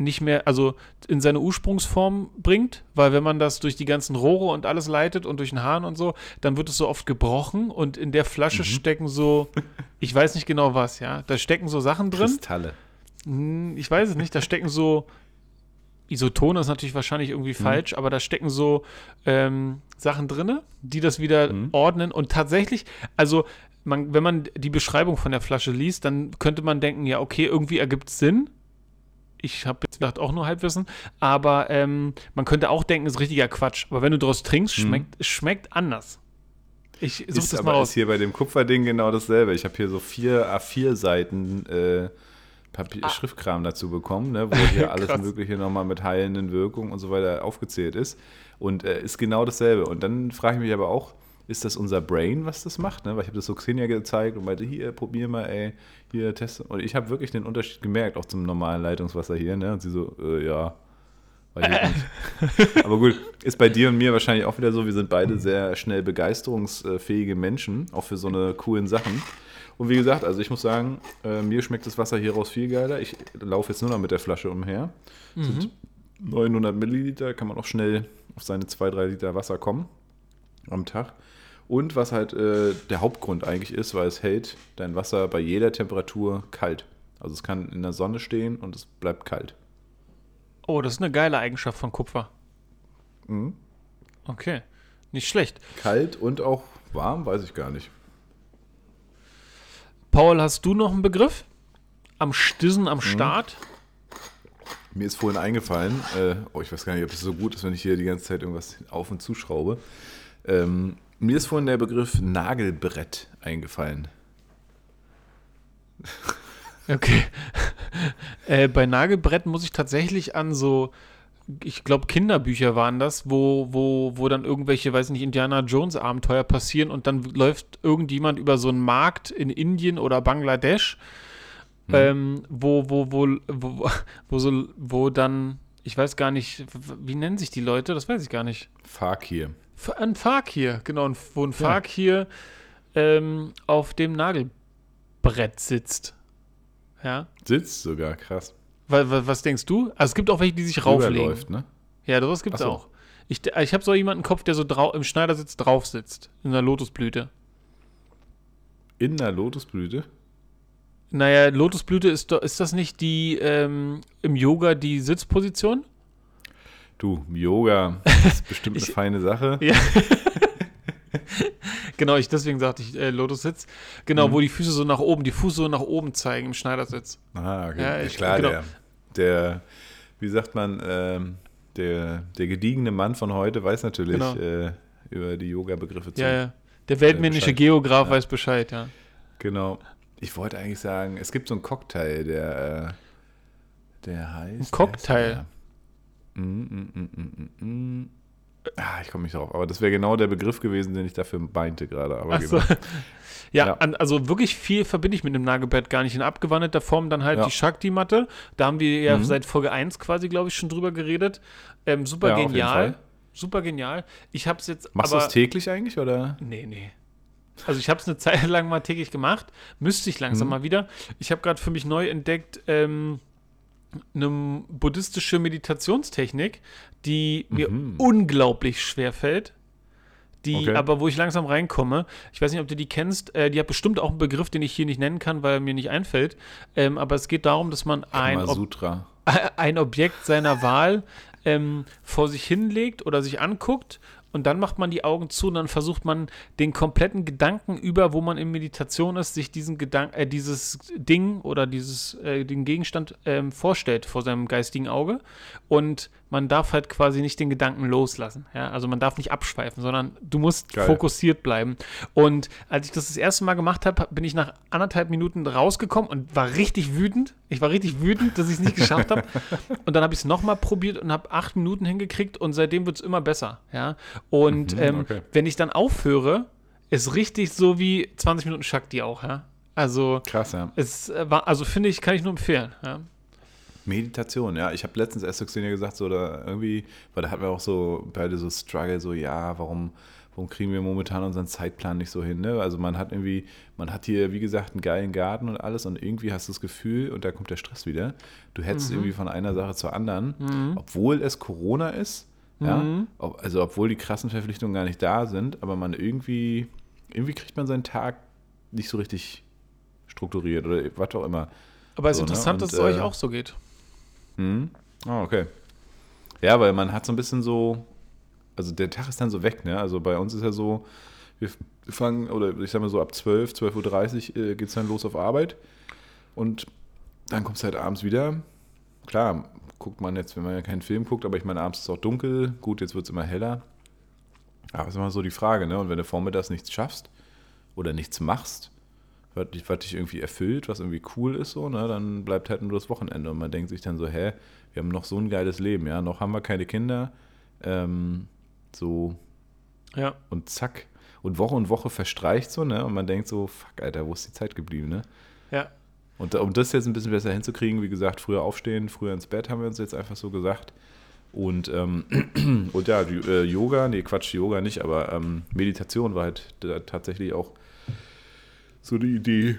nicht mehr, also in seine Ursprungsform bringt, weil wenn man das durch die ganzen Rohre und alles leitet und durch den Hahn und so, dann wird es so oft gebrochen und in der Flasche mhm. stecken so, ich weiß nicht genau was, ja, da stecken so Sachen drin. Kristalle. Hm, ich weiß es nicht, da stecken so, Isotone ist natürlich wahrscheinlich irgendwie mhm. falsch, aber da stecken so ähm, Sachen drin, die das wieder mhm. ordnen und tatsächlich, also man, wenn man die Beschreibung von der Flasche liest, dann könnte man denken, ja, okay, irgendwie ergibt es Sinn, ich habe jetzt gedacht, auch nur Halbwissen, aber ähm, man könnte auch denken, es ist richtiger Quatsch. Aber wenn du daraus trinkst, mhm. schmeckt es schmeckt anders. Ich suche das mal aus. ist hier bei dem Kupferding genau dasselbe. Ich habe hier so vier A4-Seiten äh, Papier, ah. Schriftkram dazu bekommen, ne, wo hier alles Mögliche nochmal mit heilenden Wirkungen und so weiter aufgezählt ist. Und äh, ist genau dasselbe. Und dann frage ich mich aber auch, ist das unser Brain, was das macht? Ne? Weil ich habe das so Xenia gezeigt und meinte, hier, probier mal, ey, hier, teste. Und ich habe wirklich den Unterschied gemerkt, auch zum normalen Leitungswasser hier. Ne? Und sie so, äh, ja. Aber gut, ist bei dir und mir wahrscheinlich auch wieder so, wir sind beide sehr schnell begeisterungsfähige Menschen, auch für so eine coolen Sachen. Und wie gesagt, also ich muss sagen, äh, mir schmeckt das Wasser hier raus viel geiler. Ich laufe jetzt nur noch mit der Flasche umher. Mhm. Sind 900 Milliliter kann man auch schnell auf seine 2-3 Liter Wasser kommen am Tag. Und was halt äh, der Hauptgrund eigentlich ist, weil es hält dein Wasser bei jeder Temperatur kalt. Also es kann in der Sonne stehen und es bleibt kalt. Oh, das ist eine geile Eigenschaft von Kupfer. Mhm. Okay, nicht schlecht. Kalt und auch warm, weiß ich gar nicht. Paul, hast du noch einen Begriff? Am Stissen, am Start? Mir ist vorhin eingefallen, äh, oh, ich weiß gar nicht, ob es so gut ist, wenn ich hier die ganze Zeit irgendwas auf und zuschraube. Ähm, mir ist vorhin der Begriff Nagelbrett eingefallen. Okay. äh, bei Nagelbrett muss ich tatsächlich an so, ich glaube, Kinderbücher waren das, wo, wo, wo dann irgendwelche, weiß nicht, Indiana Jones Abenteuer passieren und dann läuft irgendjemand über so einen Markt in Indien oder Bangladesch, Hm. ähm, wo, wo, wo, wo, wo, so, wo dann, ich weiß gar nicht, wie nennen sich die Leute? Das weiß ich gar nicht. Fakir. Ein Fakir, genau, wo ein Fakir ähm, auf dem Nagelbrett sitzt. Ja. Sitzt sogar, krass. Wa- wa- Was denkst du? Also es gibt auch welche, die sich rauflegen. Rüberläuft, ne? Ja, sowas gibt es so. auch. Ich, ich habe so jemanden im Kopf, der so im Schneidersitz drauf sitzt. In einer Lotusblüte. In der Lotusblüte. Naja, Lotusblüte ist, doch- ist das nicht die ähm, im Yoga die Sitzposition? Du, Yoga ist bestimmt eine Ich- feine Sache. Ja. genau, ich deswegen sagte ich äh, Lotussitz. Genau, Mhm. wo die Füße so nach oben, die so nach oben zeigen im Schneidersitz. Ah, okay. Ja, ich- klar, genau. der, der, wie sagt man, ähm, der, der gediegene Mann von heute weiß natürlich Genau. äh, über die Yoga-Begriffe zu. Ja, ja. Der weltmännische Bescheid. Geograf Ja. weiß Bescheid, ja. Genau. Ich wollte eigentlich sagen, es gibt so einen Cocktail, der, äh, der heißt. Ein Cocktail? Mm, mm, mm, mm, mm, mm. Ah, ich komme nicht drauf. Aber das wäre genau der Begriff gewesen, den ich dafür meinte gerade. Aber Ach so. genau. Ja, Ja. An, also wirklich viel verbinde ich mit dem Nagelbett gar nicht. In abgewandelter Form dann halt Ja. die Shakti-Matte. Da haben wir ja Mhm. seit Folge 1 quasi, glaube ich, schon drüber geredet. Ähm, super Ja, genial. Super genial. Ich habe es jetzt Machst du es täglich eigentlich, oder? Nee, nee. Also ich habe es eine Zeit lang mal täglich gemacht. Müsste ich langsam Mhm. mal wieder. Ich habe gerade für mich neu entdeckt ähm, eine buddhistische Meditationstechnik, die mir Mhm. unglaublich schwer fällt. Die Okay. aber, wo ich langsam reinkomme, ich weiß nicht, ob du die kennst, äh, die hat bestimmt auch einen Begriff, den ich hier nicht nennen kann, weil er mir nicht einfällt. Ähm, aber es geht darum, dass man ein, Ob ein Objekt seiner Wahl ähm, vor sich hinlegt oder sich anguckt und dann macht man die Augen zu und dann versucht man den kompletten Gedanken über, wo man in Meditation ist, sich diesen Gedanken, äh, dieses Ding oder dieses äh, den Gegenstand ähm, vorstellt vor seinem geistigen Auge. Und man darf halt quasi nicht den Gedanken loslassen. Ja? Also man darf nicht abschweifen, sondern du musst Geil. fokussiert bleiben. Und als ich das das erste Mal gemacht habe, bin ich nach anderthalb Minuten rausgekommen und war richtig wütend. Ich war richtig wütend, dass ich es nicht geschafft habe. Und dann habe ich es nochmal probiert und habe acht Minuten hingekriegt und seitdem wird es immer besser. Ja? Und Mhm, ähm, okay. wenn ich dann aufhöre, ist richtig so wie 20 Minuten Shakti auch. Ja? Also Krass, ja. es äh, war, also finde ich, kann ich nur empfehlen. Ja? Meditation, ja. Ich habe letztens erst zu Xenia gesagt, so da irgendwie, weil da hatten wir auch so beide so Struggle, so ja, warum, warum kriegen wir momentan unseren Zeitplan nicht so hin? Ne? Also man hat irgendwie, man hat hier, wie gesagt, einen geilen Garten und alles und irgendwie hast du das Gefühl, und da kommt der Stress wieder, du hättest irgendwie von einer Sache zur anderen, obwohl es Corona ist, ja, Mhm. ob, also obwohl die krassen Verpflichtungen gar nicht da sind, aber man irgendwie, irgendwie kriegt man seinen Tag nicht so richtig strukturiert oder was auch immer. Aber es ist So, ne? interessant, dass Und, es euch äh, auch so geht. Mhm. Ah, okay. Ja, weil man hat so ein bisschen so, also der Tag ist dann so weg, ne? Also bei uns ist ja so, wir fangen, oder ich sag mal so ab 12, 12.30 Uhr äh, geht es dann los auf Arbeit und dann kommst du halt abends wieder. Klar, guckt man jetzt, wenn man ja keinen Film guckt, aber ich meine, abends ist es auch dunkel, gut, jetzt wird es immer heller. Aber es ist immer so die Frage, ne? Und wenn du vormittags nichts schaffst oder nichts machst, was dich, was dich irgendwie erfüllt, was irgendwie cool ist, so, ne, dann bleibt halt nur das Wochenende. Und man denkt sich dann so, hä, wir haben noch so ein geiles Leben, ja, noch haben wir keine Kinder. Ähm, so, Ja. und zack. Und Woche und Woche verstreicht so, ne? Und man denkt so, fuck, Alter, wo ist die Zeit geblieben, ne? Ja. Und um das jetzt ein bisschen besser hinzukriegen, wie gesagt, früher aufstehen, früher ins Bett, haben wir uns jetzt einfach so gesagt. Und, ähm, und ja, die, äh, Yoga, nee, Quatsch, Yoga nicht, aber ähm, Meditation war halt tatsächlich auch so die Idee,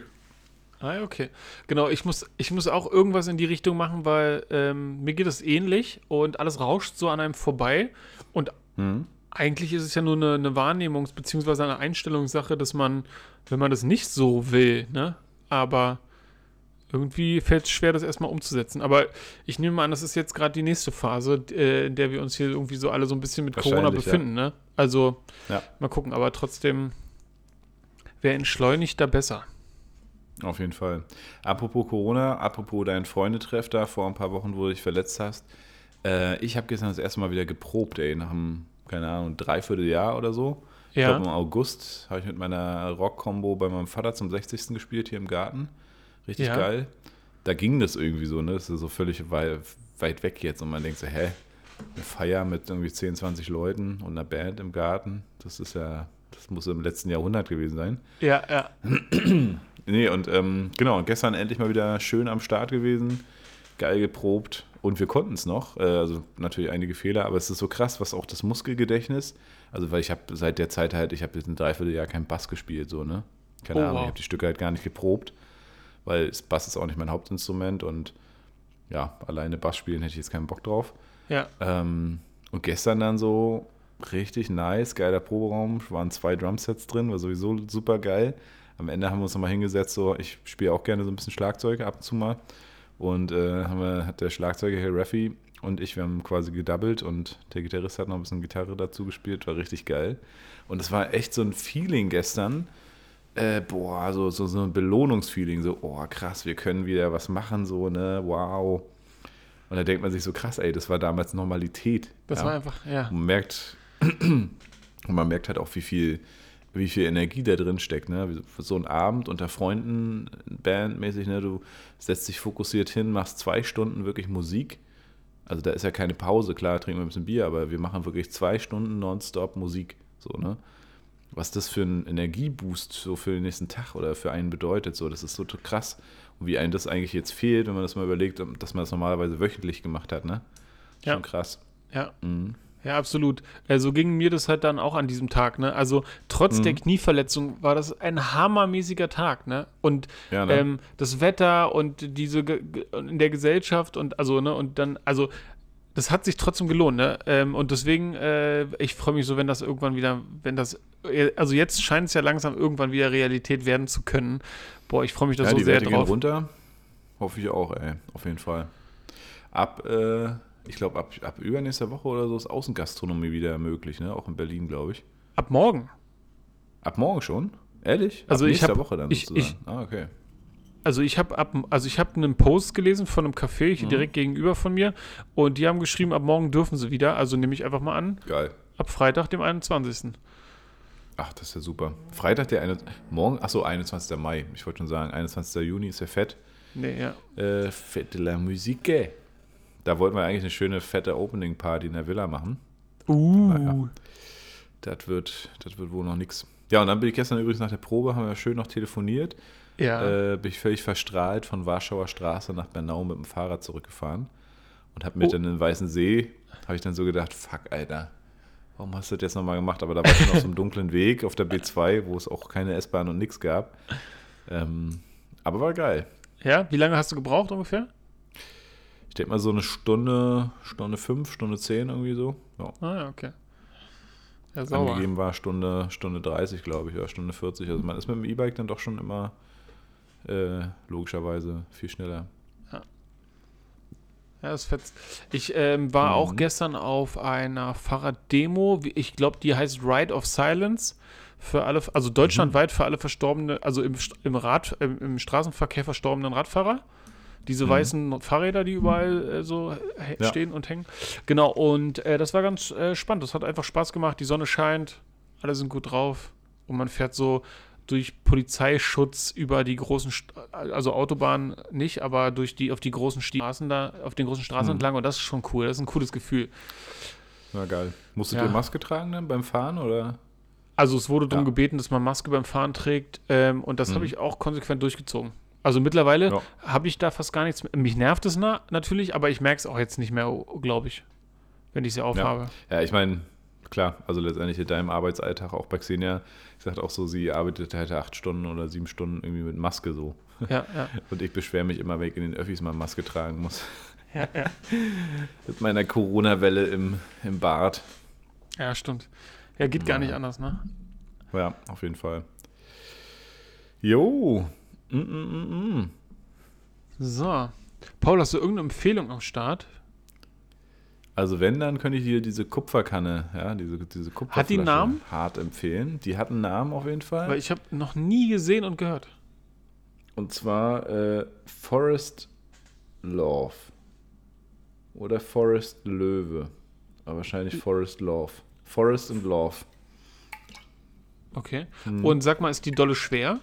Ah, okay. Genau, ich muss, ich muss auch irgendwas in die Richtung machen, weil ähm, mir geht es ähnlich und alles rauscht so an einem vorbei. Und mhm. eigentlich ist es ja nur eine, eine Wahrnehmungs- bzw. eine Einstellungssache, dass man, wenn man das nicht so will, ne, aber irgendwie fällt es schwer, das erstmal umzusetzen. Aber ich nehme an, das ist jetzt gerade die nächste Phase, äh, in der wir uns hier irgendwie so alle so ein bisschen mit Corona befinden. Ja. Ne? Also ja. mal gucken, aber trotzdem wäre entschleunigt da besser. Auf jeden Fall. Apropos Corona, apropos dein Freundetreff da vor ein paar Wochen, wo du dich verletzt hast. Äh, ich habe gestern das erste Mal wieder geprobt, ey, nach einem, keine Ahnung, dreiviertel Jahr oder so. Ja. Ich glaube, im August habe ich mit meiner Rock-Combo bei meinem Vater zum 60. gespielt hier im Garten. Richtig ja. geil. Da ging das irgendwie so, ne? Das ist so völlig weit, weit weg jetzt und man denkt so, hä? Eine Feier mit irgendwie 10, 20 Leuten und einer Band im Garten. Das ist ja, das muss im letzten Jahrhundert gewesen sein. Ja, ja. nee, und ähm, genau, und gestern endlich mal wieder schön am Start gewesen, geil geprobt und wir konnten es noch. Äh, also natürlich einige Fehler, aber es ist so krass, was auch das Muskelgedächtnis, also weil ich habe seit der Zeit halt, ich habe jetzt ein Dreivierteljahr kein Bass gespielt, so, ne? Keine oh, Ahnung, wow. ich habe die Stücke halt gar nicht geprobt weil das Bass ist auch nicht mein Hauptinstrument und ja, alleine Bass spielen hätte ich jetzt keinen Bock drauf. Ja. Ähm, und gestern dann so richtig nice, geiler Proberaum, waren zwei Drumsets drin, war sowieso super geil. Am Ende haben wir uns nochmal hingesetzt, so ich spiele auch gerne so ein bisschen Schlagzeug ab und zu mal. Und äh, haben wir, hat der Schlagzeuger hier, Raffi, und ich, wir haben quasi gedoubled und der Gitarrist hat noch ein bisschen Gitarre dazu gespielt, war richtig geil. Und es war echt so ein Feeling gestern, äh, boah, so, so, so ein Belohnungsfeeling, so, oh krass, wir können wieder was machen, so, ne, wow. Und da denkt man sich so, krass, ey, das war damals Normalität. Das ja? war einfach, ja. Man merkt, und man merkt halt auch, wie viel, wie viel Energie da drin steckt, ne? So ein Abend unter Freunden, bandmäßig, ne? Du setzt dich fokussiert hin, machst zwei Stunden wirklich Musik. Also da ist ja keine Pause, klar, trinken wir ein bisschen Bier, aber wir machen wirklich zwei Stunden nonstop Musik, so, ne? was das für einen Energieboost so für den nächsten Tag oder für einen bedeutet. So, das ist so krass. Und wie einem das eigentlich jetzt fehlt, wenn man das mal überlegt, dass man das normalerweise wöchentlich gemacht hat, ne? Schon ja. krass. Ja. Mhm. Ja, absolut. Äh, so ging mir das halt dann auch an diesem Tag, ne? Also trotz mhm. der Knieverletzung war das ein hammermäßiger Tag, ne? Und ja, ne? Ähm, das Wetter und diese in der Gesellschaft und also, ne, und dann, also das hat sich trotzdem gelohnt, ne? Ähm, und deswegen, äh, ich freue mich so, wenn das irgendwann wieder, wenn das, also jetzt scheint es ja langsam irgendwann wieder Realität werden zu können. Boah, ich freue mich da ja, so die sehr Werte drauf. Gehen runter, hoffe ich auch, ey, auf jeden Fall. Ab, äh, ich glaube, ab, ab übernächster Woche oder so ist Außengastronomie wieder möglich, ne? Auch in Berlin, glaube ich. Ab morgen. Ab morgen schon? Ehrlich? Also ab ich nächster hab, Woche dann ich, sozusagen. Ich, ah, okay also ich habe ab, also ich habe einen Post gelesen von einem Café hier mhm. direkt gegenüber von mir und die haben geschrieben, ab morgen dürfen sie wieder. Also nehme ich einfach mal an. Geil. Ab Freitag, dem 21. Ach, das ist ja super. Freitag, der eine, morgen, achso, 21. Mai. Ich wollte schon sagen, 21. Juni ist ja fett. Nee, ja. Äh, Fette la Musique. Da wollten wir eigentlich eine schöne fette Opening Party in der Villa machen. Uh. Naja, das wird, das wird wohl noch nichts. Ja, und dann bin ich gestern übrigens nach der Probe, haben wir schön noch telefoniert. Ja. Äh, bin ich völlig verstrahlt von Warschauer Straße nach Bernau mit dem Fahrrad zurückgefahren und habe mir oh. dann in den Weißen See, habe ich dann so gedacht, fuck, Alter, warum hast du das jetzt nochmal gemacht? Aber da war ich noch so einem dunklen Weg auf der B2, wo es auch keine S-Bahn und nichts gab. Ähm, aber war geil. Ja, wie lange hast du gebraucht ungefähr? Ich denke mal so eine Stunde, Stunde fünf, Stunde zehn irgendwie so. Ja. Ah ja, okay. Ja, sauber. Angegeben war Stunde, Stunde 30, glaube ich, oder Stunde 40. Also man ist mit dem E-Bike dann doch schon immer äh, logischerweise viel schneller. Ja. Ja, das fetzt. Ich ähm, war mhm. auch gestern auf einer Fahrraddemo. Ich glaube, die heißt Ride of Silence. Für alle, also deutschlandweit mhm. für alle verstorbene, also im, im, Rad, im, im Straßenverkehr verstorbenen Radfahrer. Diese mhm. weißen Fahrräder, die überall äh, so ja. stehen und hängen. Genau, und äh, das war ganz äh, spannend. Das hat einfach Spaß gemacht. Die Sonne scheint, alle sind gut drauf. Und man fährt so durch Polizeischutz über die großen, also Autobahnen nicht, aber durch die, auf die großen Straßen da, auf den großen Straßen mhm. entlang und das ist schon cool, das ist ein cooles Gefühl. Na geil. Musstet ja. ihr Maske tragen dann beim Fahren oder? Also es wurde darum ja. gebeten, dass man Maske beim Fahren trägt ähm, und das mhm. habe ich auch konsequent durchgezogen. Also mittlerweile ja. habe ich da fast gar nichts mehr. Mich nervt es na, natürlich, aber ich merke es auch jetzt nicht mehr, glaube ich, wenn ich sie aufhabe. Ja, ja ich meine, klar, also letztendlich in deinem Arbeitsalltag, auch bei Xenia, ich sagte auch so, sie arbeitet halt acht Stunden oder sieben Stunden irgendwie mit Maske so. Ja, ja. Und ich beschwere mich immer, wenn ich in den Öffis mal Maske tragen muss. Ja, ja. Mit meiner Corona-Welle im, im Bart. Ja, stimmt. Ja, geht gar nicht anders, ne? Ja, auf jeden Fall. Jo. Mm, mm, mm. So. Paul, hast du irgendeine Empfehlung am Start? Also wenn, dann könnte ich dir diese Kupferkanne, ja, diese, diese Kupferflasche Hat die einen Namen? hart empfehlen. Die hat einen Namen auf jeden Fall. Weil ich habe noch nie gesehen und gehört. Und zwar äh, Forest Love. Oder Forest Löwe. Aber wahrscheinlich Forest Love. Forest and Love. Okay. Hm. Und sag mal, ist die Dolle schwer?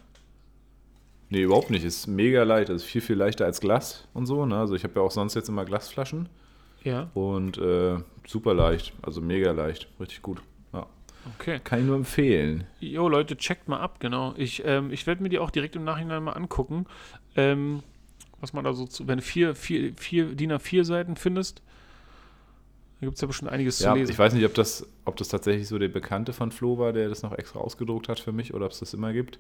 Nee, überhaupt nicht. Ist mega leicht. Also viel, viel leichter als Glas und so. Ne? Also ich habe ja auch sonst jetzt immer Glasflaschen. Ja. Und äh, super leicht. Also mega leicht. Richtig gut. Ja. Okay. Kann ich nur empfehlen. Jo, Leute, checkt mal ab, genau. Ich, ähm, ich werde mir die auch direkt im Nachhinein mal angucken. Ähm, was man da so zu, wenn du vier, vier, vier DIN A4 Seiten findest, da gibt es ja bestimmt einiges Ja, zu lesen. ich weiß nicht, ob das, ob das tatsächlich so der Bekannte von Flo war, der das noch extra ausgedruckt hat für mich oder ob es das immer gibt.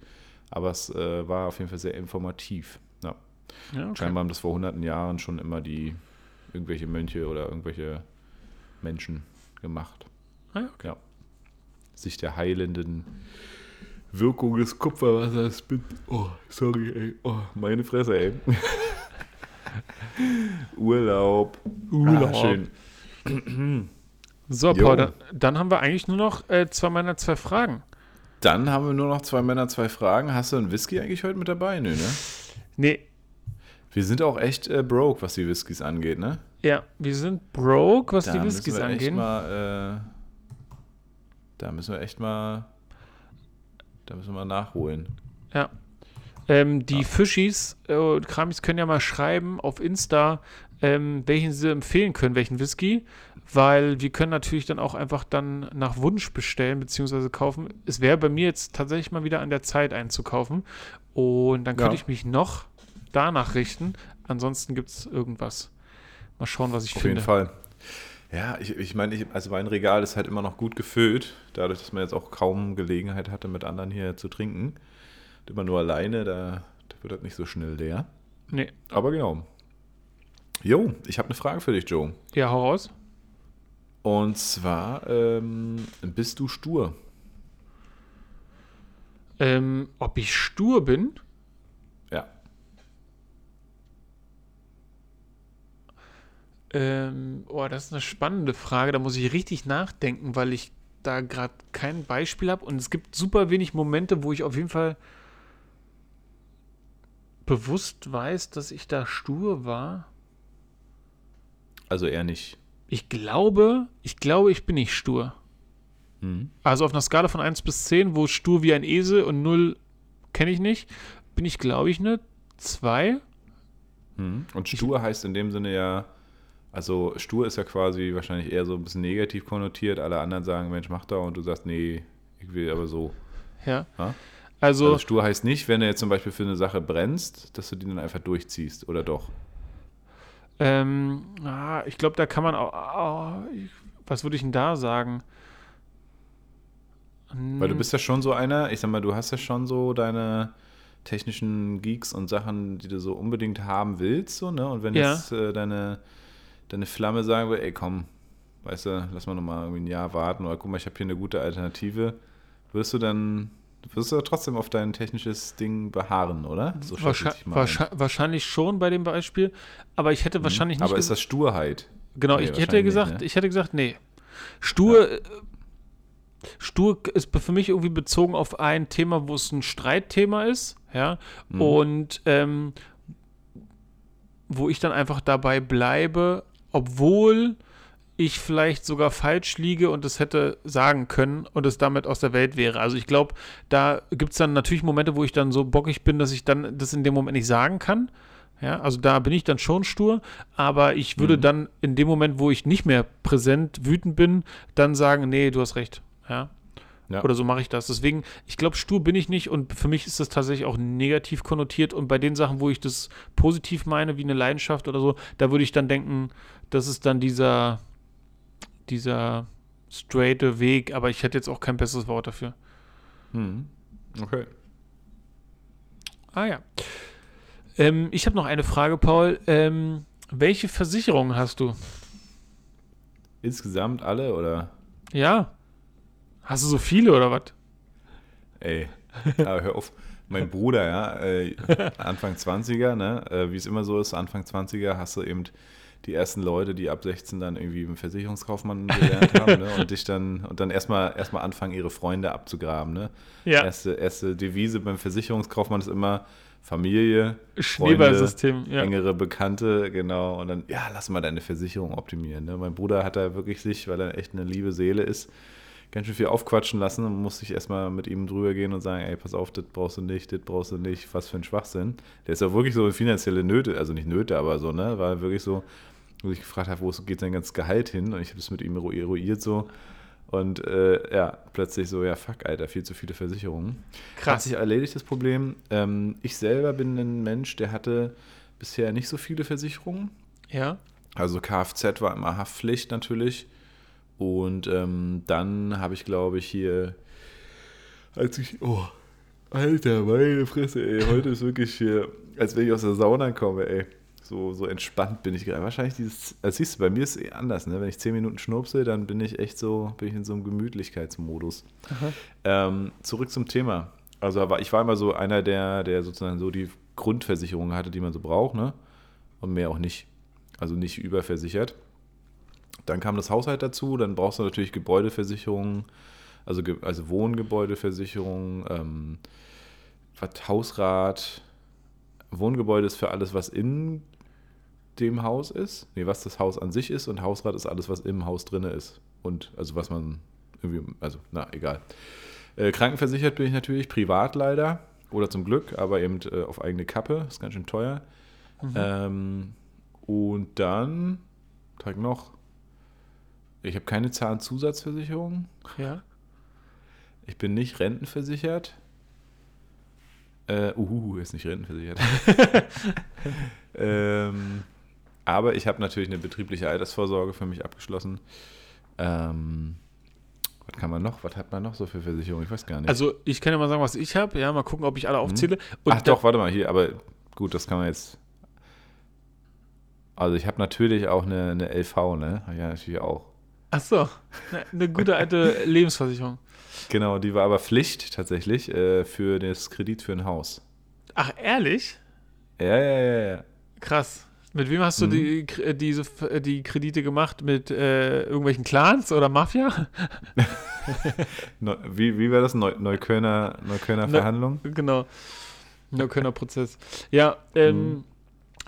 Aber es äh, war auf jeden Fall sehr informativ. Ja. ja, okay. Scheinbar haben das vor hunderten Jahren schon immer die irgendwelche Mönche oder irgendwelche Menschen gemacht. Ah, ja, Ja. Sich der heilenden Wirkung des Kupferwassers mit. Oh, sorry, ey. Oh, meine Fresse, ey. Urlaub. Urlaub. Ah, schön. So. Paul, dann, dann haben wir eigentlich nur noch äh, zwei meiner zwei Fragen. Dann haben wir nur noch zwei Männer, zwei Fragen. Hast du einen Whisky eigentlich heute mit dabei? Nö, ne? Nee, Wir sind auch echt äh, broke, was die Whiskys angeht, ne? ja, wir sind broke, was die müssen Whiskys angeht. Mal, äh, da müssen wir echt mal, da müssen wir mal nachholen. Ja. Ähm, die Fischis äh, Kramis können ja mal schreiben auf Insta, ähm, welchen sie empfehlen können, welchen Whisky, weil wir können natürlich dann auch einfach dann nach Wunsch bestellen bzw. kaufen. Es wäre bei mir jetzt tatsächlich mal wieder an der Zeit einzukaufen und dann könnte Ja. ich mich noch danach richten. Ansonsten gibt es irgendwas. Mal schauen, was ich Auf finde. jeden Fall. Ja, ich, ich meine, ich, also mein Regal ist halt immer noch gut gefüllt, dadurch, dass man jetzt auch kaum Gelegenheit hatte, mit anderen hier zu trinken. Immer nur alleine, da, da wird das nicht so schnell leer. Nee. Aber genau. Jo, ich habe eine Frage für dich, Joe. Ja, hau raus. Und zwar, ähm, bist du stur? Ähm, ob ich stur bin? Ja. Ähm, oh, das ist eine spannende Frage. Da muss ich richtig nachdenken, weil ich da gerade kein Beispiel habe. Und es gibt super wenig Momente, wo ich auf jeden Fall bewusst weiß, dass ich da stur war. Also eher nicht. Ich glaube, ich glaube, ich bin nicht stur. Mhm. Also auf einer Skala von 1 bis 10, wo stur wie ein Esel und 0 kenne ich nicht, bin ich, glaube ich, eine 2. Mhm. Und stur heißt in dem Sinne ja, also stur ist ja quasi wahrscheinlich eher so ein bisschen negativ konnotiert. Alle anderen sagen, Mensch, mach da und du sagst, nee, ich will aber so. Ja. Ja? Also, Also stur heißt nicht, wenn du jetzt zum Beispiel für eine Sache brennst, dass du die dann einfach durchziehst, oder doch? Ähm, ah, ich glaube, da kann man auch. ich, was würde ich denn da sagen? Weil du bist ja schon so einer, ich sag mal, du hast ja schon so deine technischen Geeks und Sachen, die du so unbedingt haben willst, so, ne? Und wenn Ja. jetzt äh, deine, deine Flamme sagen will, ey komm, weißt du, lass mal nochmal irgendwie ein Jahr warten oder guck mal, ich habe hier eine gute Alternative, wirst du dann, wirst du trotzdem auf dein technisches Ding beharren, oder? So schätze Wahrscheinlich, wahrscheinlich, wahrscheinlich schon bei dem Beispiel, aber ich hätte wahrscheinlich nicht. Mhm. Aber ist das Sturheit? genau, Nee, ich hätte wahrscheinlich gesagt, nicht, ne? ich hätte gesagt, nee. Stur, äh, Stur ist für mich irgendwie bezogen auf ein Thema, wo es ein Streitthema ist, ja, Mhm. und ähm, wo ich dann einfach dabei bleibe, obwohl ich vielleicht sogar falsch liege und es hätte sagen können und es damit aus der Welt wäre. Also ich glaube, da gibt es dann natürlich Momente, wo ich dann so bockig bin, dass ich dann das in dem Moment nicht sagen kann. Ja, also da bin ich dann schon stur, aber ich würde Mhm. dann in dem Moment, wo ich nicht mehr präsent, wütend bin, dann sagen, nee, du hast recht. Ja. Ja. Oder so mache ich das. Deswegen, ich glaube, stur bin ich nicht und für mich ist das tatsächlich auch negativ konnotiert. Und bei den Sachen, wo ich das positiv meine, wie eine Leidenschaft oder so, da würde ich dann denken, das ist dann dieser, dieser straighte Weg, aber ich hätte jetzt auch kein besseres Wort dafür. Mhm. Okay. Ah ja. Ähm, ich habe noch eine Frage, Paul. Ähm, welche Versicherungen hast du? Insgesamt alle oder? Ja. Hast du so viele oder was? Ey, aber hör auf. Mein Bruder, ja, äh, Anfang 20er, ne, äh, wie es immer so ist, Anfang 20er hast du eben die ersten Leute, die ab 16 dann irgendwie im Versicherungskaufmann gelernt haben ne, und dich dann und dann erstmal erstmal anfangen, ihre Freunde abzugraben. Ne? Ja. Erste, erste Devise beim Versicherungskaufmann ist immer Familie, Schneeballsystem, ja. engere Bekannte, genau. Und dann, ja, lass mal deine Versicherung optimieren. Ne? Mein Bruder hat da wirklich sich, weil er echt eine liebe Seele ist, ganz schön viel aufquatschen lassen und musste ich erstmal mit ihm drüber gehen und sagen, ey, pass auf, das brauchst du nicht, das brauchst du nicht, was für ein Schwachsinn. Der ist ja wirklich so in finanzielle Nöte, also nicht Nöte, aber so, ne, war wirklich so, wo ich gefragt habe, wo geht sein ganzes Gehalt hin und ich habe es mit ihm eruiert so und äh, ja, plötzlich so, ja, fuck, Alter, viel zu viele Versicherungen. Hat Krass. sich erledigt, das Problem. Ähm, ich selber bin ein Mensch, der hatte bisher nicht so viele Versicherungen. Ja. Also Kfz war immer Haftpflicht natürlich. Und ähm, dann habe ich, glaube ich, hier, als ich, oh, Alter, meine Fresse, ey, heute ist wirklich hier, als wenn ich aus der Sauna komme, ey. So, so entspannt bin ich gerade. Wahrscheinlich dieses, also siehst du, bei mir ist es eh anders, ne? Wenn ich zehn Minuten schnurpse, dann bin ich echt so, bin ich in so einem Gemütlichkeitsmodus. Ähm, zurück zum Thema. Also ich war immer so einer, der, der sozusagen so die Grundversicherung hatte, die man so braucht, ne? Und mehr auch nicht. Also nicht überversichert. Dann kam das Haushalt dazu, dann brauchst du natürlich Gebäudeversicherungen, also, also Wohngebäudeversicherung, ähm, was Hausrat. Wohngebäude ist für alles, was in dem Haus ist, nee, was das Haus an sich ist und Hausrat ist alles, was im Haus drinne ist. Und also was man irgendwie, also na, egal. Äh, krankenversichert bin ich natürlich, privat leider, oder zum Glück, aber eben äh, auf eigene Kappe, ist ganz schön teuer. Ähm, und dann, ich noch? Ich habe keine Zahnzusatzversicherung. Ja. Ich bin nicht rentenversichert. Äh, uhu, ist nicht rentenversichert. ähm, aber ich habe natürlich eine betriebliche Altersvorsorge für mich abgeschlossen. Ähm, was kann man noch? Was hat man noch so für Versicherungen? Ich weiß gar nicht. Also, ich kann ja mal sagen, was ich habe. Ja, mal gucken, ob ich alle aufzähle. Und Ach doch, warte mal hier, aber gut, das kann man jetzt. Also ich habe natürlich auch eine, eine LV, ne? Ja, natürlich auch. Ach so. Eine, gute alte Lebensversicherung. Genau, die war aber Pflicht tatsächlich äh, für das Kredit für ein Haus. Ach, ehrlich? Ja, ja, ja, ja. Krass. Mit wem hast du Mhm. die, K- diese, äh, die Kredite gemacht? Mit äh, irgendwelchen Clans oder Mafia? Neu, wie, wie war das? Neu, Neuköllner, Neuköllner Ne- Verhandlung? Genau. Neuköllner Prozess. Ja, ähm, Mhm.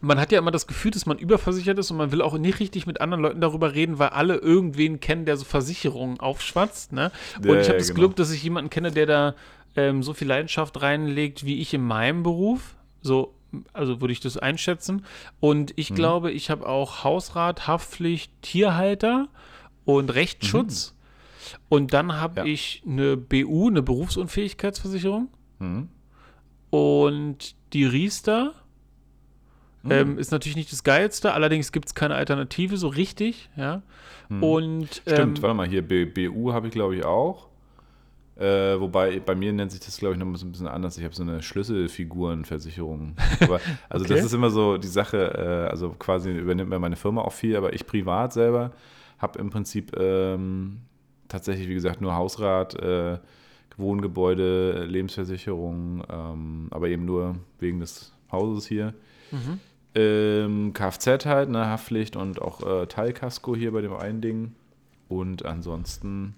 Man hat ja immer das Gefühl, dass man überversichert ist und man will auch nicht richtig mit anderen Leuten darüber reden, weil alle irgendwen kennen, der so Versicherungen aufschwatzt. Ne? Und Ja, ich habe das genau. Glück, dass ich jemanden kenne, der da ähm, so viel Leidenschaft reinlegt, wie ich in meinem Beruf. So, also würde ich das einschätzen. Und Mhm. ich glaube, ich habe auch Hausrat, Haftpflicht, Tierhalter und Rechtsschutz. Und dann habe Mhm. Ja. ich eine BU, eine Berufsunfähigkeitsversicherung. Mhm. Und die Riester Mhm. ähm, ist natürlich nicht das Geilste, allerdings gibt es keine Alternative so richtig, ja. Und Stimmt, ähm, warte mal, hier B, BU habe ich glaube ich auch. Äh, wobei bei mir nennt sich das glaube ich noch so ein bisschen anders. Ich habe so eine Schlüsselfigurenversicherung. Aber, also Okay. das ist immer so die Sache, äh, also quasi übernimmt mir meine Firma auch viel, aber ich privat selber habe im Prinzip ähm, tatsächlich, wie gesagt, nur Hausrat, äh, Wohngebäude, Lebensversicherung, ähm, aber eben nur wegen des Hauses hier. mhm. Ähm, Kfz halt, ne, Haftpflicht und auch äh, Teilkasko hier bei dem einen Ding. Und ansonsten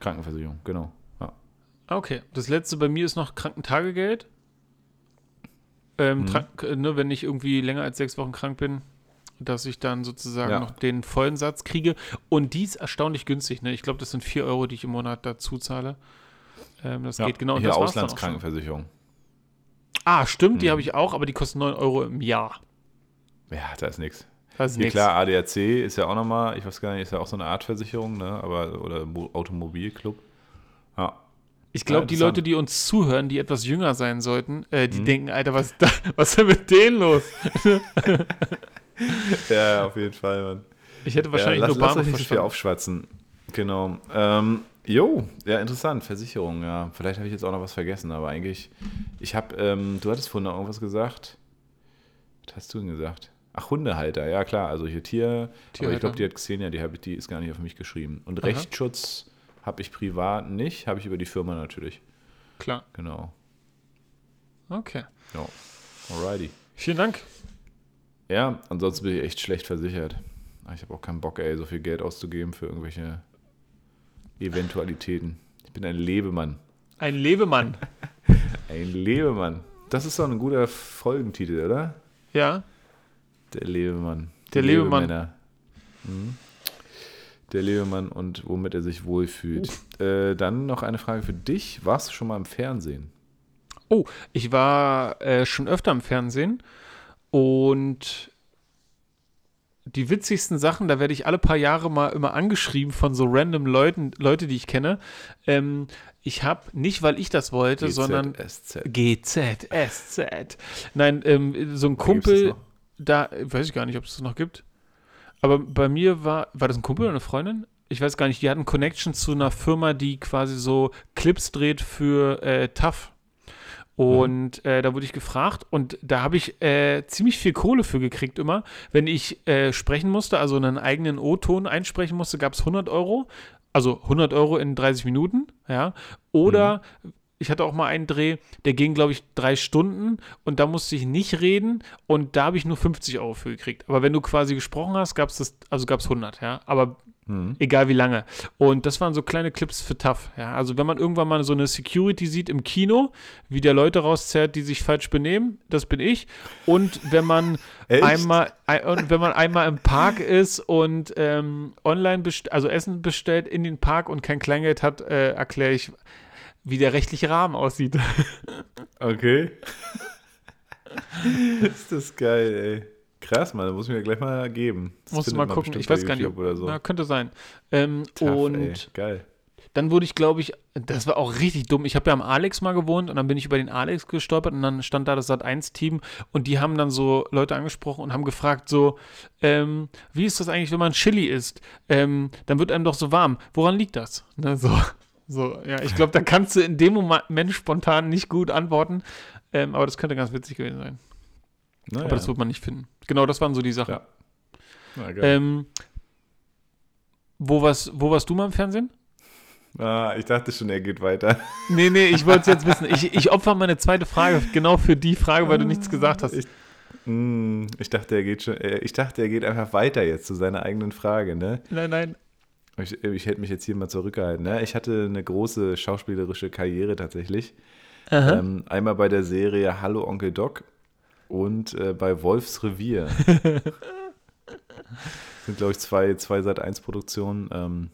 Krankenversicherung, genau. Ja. okay. Das letzte bei mir ist noch Krankentagegeld. Ähm, äh, ne, wenn ich irgendwie länger als sechs Wochen krank bin, dass ich dann sozusagen Ja. noch den vollen Satz kriege. Und die ist erstaunlich günstig. Ne? Ich glaube, das sind vier Euro, die ich im Monat dazu zahle. Ähm, das Ja, geht genau. Und hier das. Auslandskrankenversicherung. Ah, stimmt, die Mhm. habe ich auch, aber die kosten 9 Euro im Jahr. Ja, da ist nichts. Das ist Hier nix. klar, ADAC ist ja auch nochmal, ich weiß gar nicht, ist ja auch so eine Art Versicherung, ne? Aber, oder Mo- Automobilclub. Ja. Ich glaube, Ja, die. Leute, die uns zuhören, die etwas jünger sein sollten, äh, die Mhm. denken, Alter, was, ist da, was ist denn mit denen los? ja, auf jeden Fall, Mann. Ich hätte wahrscheinlich ja, lass, nur lass euch Bahnhof nicht so viel aufschwatzen. Genau. Ähm, Jo, ja, interessant. Versicherung, ja. Vielleicht habe ich jetzt auch noch was vergessen, aber eigentlich, ich habe, ähm, du hattest vorhin noch irgendwas gesagt. Was hast du denn gesagt? Ach, Hundehalter, ja klar, also hier Tier, aber ich glaube, die hat Xenia, die, ich, die ist gar nicht auf mich geschrieben. Und Aha. Rechtsschutz habe ich privat nicht, habe ich über die Firma natürlich. Klar. Genau. Okay. Ja. Alrighty. Vielen Dank. Ja, ansonsten bin ich echt schlecht versichert. Ich habe auch keinen Bock, ey, so viel Geld auszugeben für irgendwelche Eventualitäten. Ich bin ein Lebemann. Ein Lebemann. ein Lebemann. Das ist doch ein guter Folgentitel, oder? Ja. Der Lebemann. Der Lebemann. Mhm. Der Lebemann und womit er sich wohlfühlt. Äh, dann noch eine Frage für dich. Warst du schon mal im Fernsehen? Oh, ich war äh, schon öfter im Fernsehen und die witzigsten Sachen, da werde ich alle paar Jahre mal immer angeschrieben von so random Leuten, Leute, die ich kenne. Ähm, ich habe nicht, weil ich das wollte, GZ, sondern SZ. GZ, SZ. Nein, ähm, so ein Kumpel, da weiß ich gar nicht, ob es das noch gibt. Aber bei mir war, war das ein Kumpel oder eine Freundin? Ich weiß gar nicht, die hatten Connection zu einer Firma, die quasi so Clips dreht für äh, TAF. Und mhm. äh, da wurde ich gefragt und da habe ich äh, ziemlich viel Kohle für gekriegt immer. Wenn ich äh, sprechen musste, also einen eigenen O-Ton einsprechen musste, gab es 100 Euro. Also 100 Euro in 30 Minuten, ja. Oder mhm. ich hatte auch mal einen Dreh, der ging, glaube ich, drei Stunden und da musste ich nicht reden und da habe ich nur 50 Euro für gekriegt. Aber wenn du quasi gesprochen hast, gab es das, also gab es 100, ja. Aber Mhm. Egal wie lange. Und das waren so kleine Clips für Tough. Ja? Also wenn man irgendwann mal so eine Security sieht im Kino, wie der Leute rauszerrt, die sich falsch benehmen, das bin ich. Und wenn man einmal und wenn man einmal im Park ist und ähm, online also Essen bestellt in den Park und kein Kleingeld hat, äh, erkläre ich, wie der rechtliche Rahmen aussieht. Okay. ist das geil, ey. Krass, man, da muss ich mir gleich mal geben. Das Musst du mal gucken, ich weiß gar nicht, ob, oder so. Na, könnte sein. Ähm, Tough, und ey. geil. Dann wurde ich, glaube ich, das war auch richtig dumm. Ich habe ja am Alex mal gewohnt und dann bin ich über den Alex gestolpert und dann stand da das Sat1-Team und die haben dann so Leute angesprochen und haben gefragt, so, ähm, wie ist das eigentlich, wenn man Chili isst? Ähm, dann wird einem doch so warm. Woran liegt das? Ne, so, so, ja, ich glaube, da kannst du in dem Moment spontan nicht gut antworten, ähm, aber das könnte ganz witzig gewesen sein. Naja. Aber das wird man nicht finden. Genau, das waren so die Sachen. Ja. Na, ähm, wo, warst, wo warst du mal im Fernsehen? Ah, ich dachte schon, er geht weiter. Nee, nee, ich wollte es jetzt wissen. Ich, ich opfer meine zweite Frage genau für die Frage, weil du nichts gesagt hast. Ich, mm, ich, dachte, er geht schon, äh, ich dachte, er geht einfach weiter jetzt zu seiner eigenen Frage, ne? Nein, nein. Ich, ich hätte mich jetzt hier mal zurückgehalten. Ne? Ich hatte eine große schauspielerische Karriere tatsächlich. Ähm, einmal bei der Serie Hallo Onkel Doc und äh, bei Wolfs Revier. sind, glaube ich, zwei, zwei Seit 1 Produktionen. Ähm,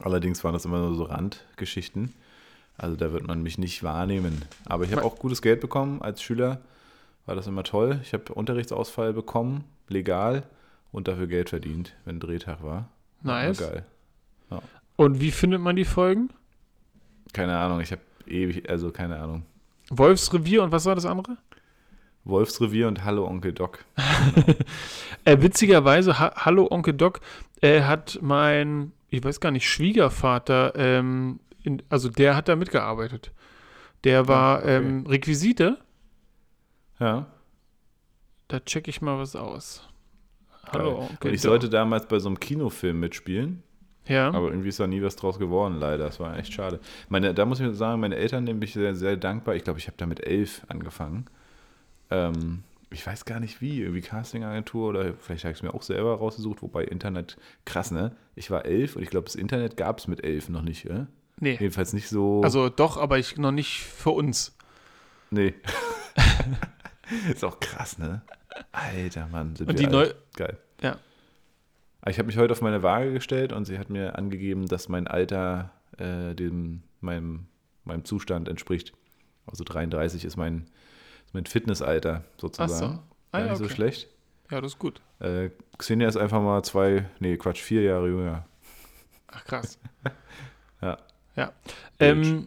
allerdings waren das immer nur so Randgeschichten. Also da wird man mich nicht wahrnehmen. Aber ich habe auch gutes Geld bekommen als Schüler. War das immer toll. Ich habe Unterrichtsausfall bekommen, legal, und dafür Geld verdient, wenn Drehtag war. Nice. War geil. Ja. Und wie findet man die Folgen? Keine Ahnung, ich habe ewig, also keine Ahnung. Wolfs Revier und was war das andere? Wolfsrevier und Hallo Onkel Doc. äh, witzigerweise, ha Hallo Onkel Doc äh, hat mein, ich weiß gar nicht, Schwiegervater, ähm, in, also der hat da mitgearbeitet. Der war ah, okay. ähm, Requisite. Ja. Da checke ich mal was aus. Hallo Onkel Ich Doc. sollte damals bei so einem Kinofilm mitspielen. Ja. Aber irgendwie ist da nie was draus geworden, leider. Das war echt schade. Meine, da muss ich sagen, meine Eltern bin ich sehr, sehr dankbar. Ich glaube, ich habe da mit elf angefangen. Ähm, ich weiß gar nicht wie, irgendwie Castingagentur oder vielleicht habe ich es mir auch selber rausgesucht, wobei Internet, krass, ne? Ich war elf und ich glaube, das Internet gab es mit elf noch nicht, oder? Nee. Jedenfalls nicht so. Also doch, aber ich noch nicht für uns. Nee. ist auch krass, ne? Alter Mann, sind und die neu Geil. Ja. Ich habe mich heute auf meine Waage gestellt und sie hat mir angegeben, dass mein Alter äh, dem, meinem, meinem Zustand entspricht. Also 33 ist mein mein Fitnessalter sozusagen. Ach so. Ah, ja, nicht okay. so schlecht. Ja, das ist gut. Äh, Xenia ist einfach mal zwei, nee, Quatsch, vier Jahre jünger. Ach, krass. ja. Ja. Ähm,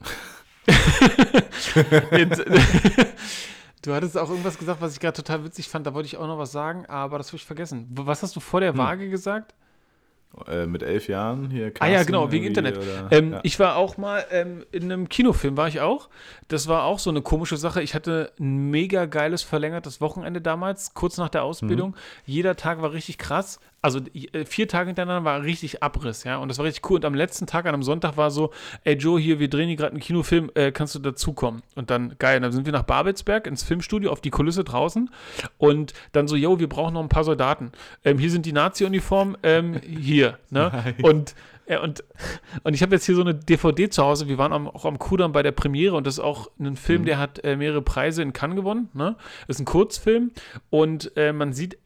Jetzt, du hattest auch irgendwas gesagt, was ich gerade total witzig fand. Da wollte ich auch noch was sagen, aber das habe ich vergessen. Was hast du vor der hm. Waage gesagt? Äh, mit elf Jahren hier. ah ja, genau, wegen Internet. Oder, ähm, ja. Ich war auch mal ähm, in einem Kinofilm, war ich auch. Das war auch so eine komische Sache. Ich hatte ein mega geiles verlängertes Wochenende damals, kurz nach der Ausbildung. Mhm. Jeder Tag war richtig krass. Also äh, vier Tage hintereinander war richtig Abriss, ja. Und das war richtig cool. Und am letzten Tag, an einem Sonntag, war so, ey Joe, hier, wir drehen hier gerade einen Kinofilm, äh, kannst du dazukommen? Und dann, geil, dann sind wir nach Babelsberg ins Filmstudio auf die Kulisse draußen. Und dann so, yo, wir brauchen noch ein paar Soldaten. Ähm, hier sind die Nazi-Uniformen, ähm, hier, ne? Und ja, und, und ich habe jetzt hier so eine DVD zu Hause. Wir waren am, auch am Kudamm bei der Premiere und das ist auch ein Film, mhm. der hat äh, mehrere Preise in Cannes gewonnen. Ne? Ist ein Kurzfilm und äh, man sieht,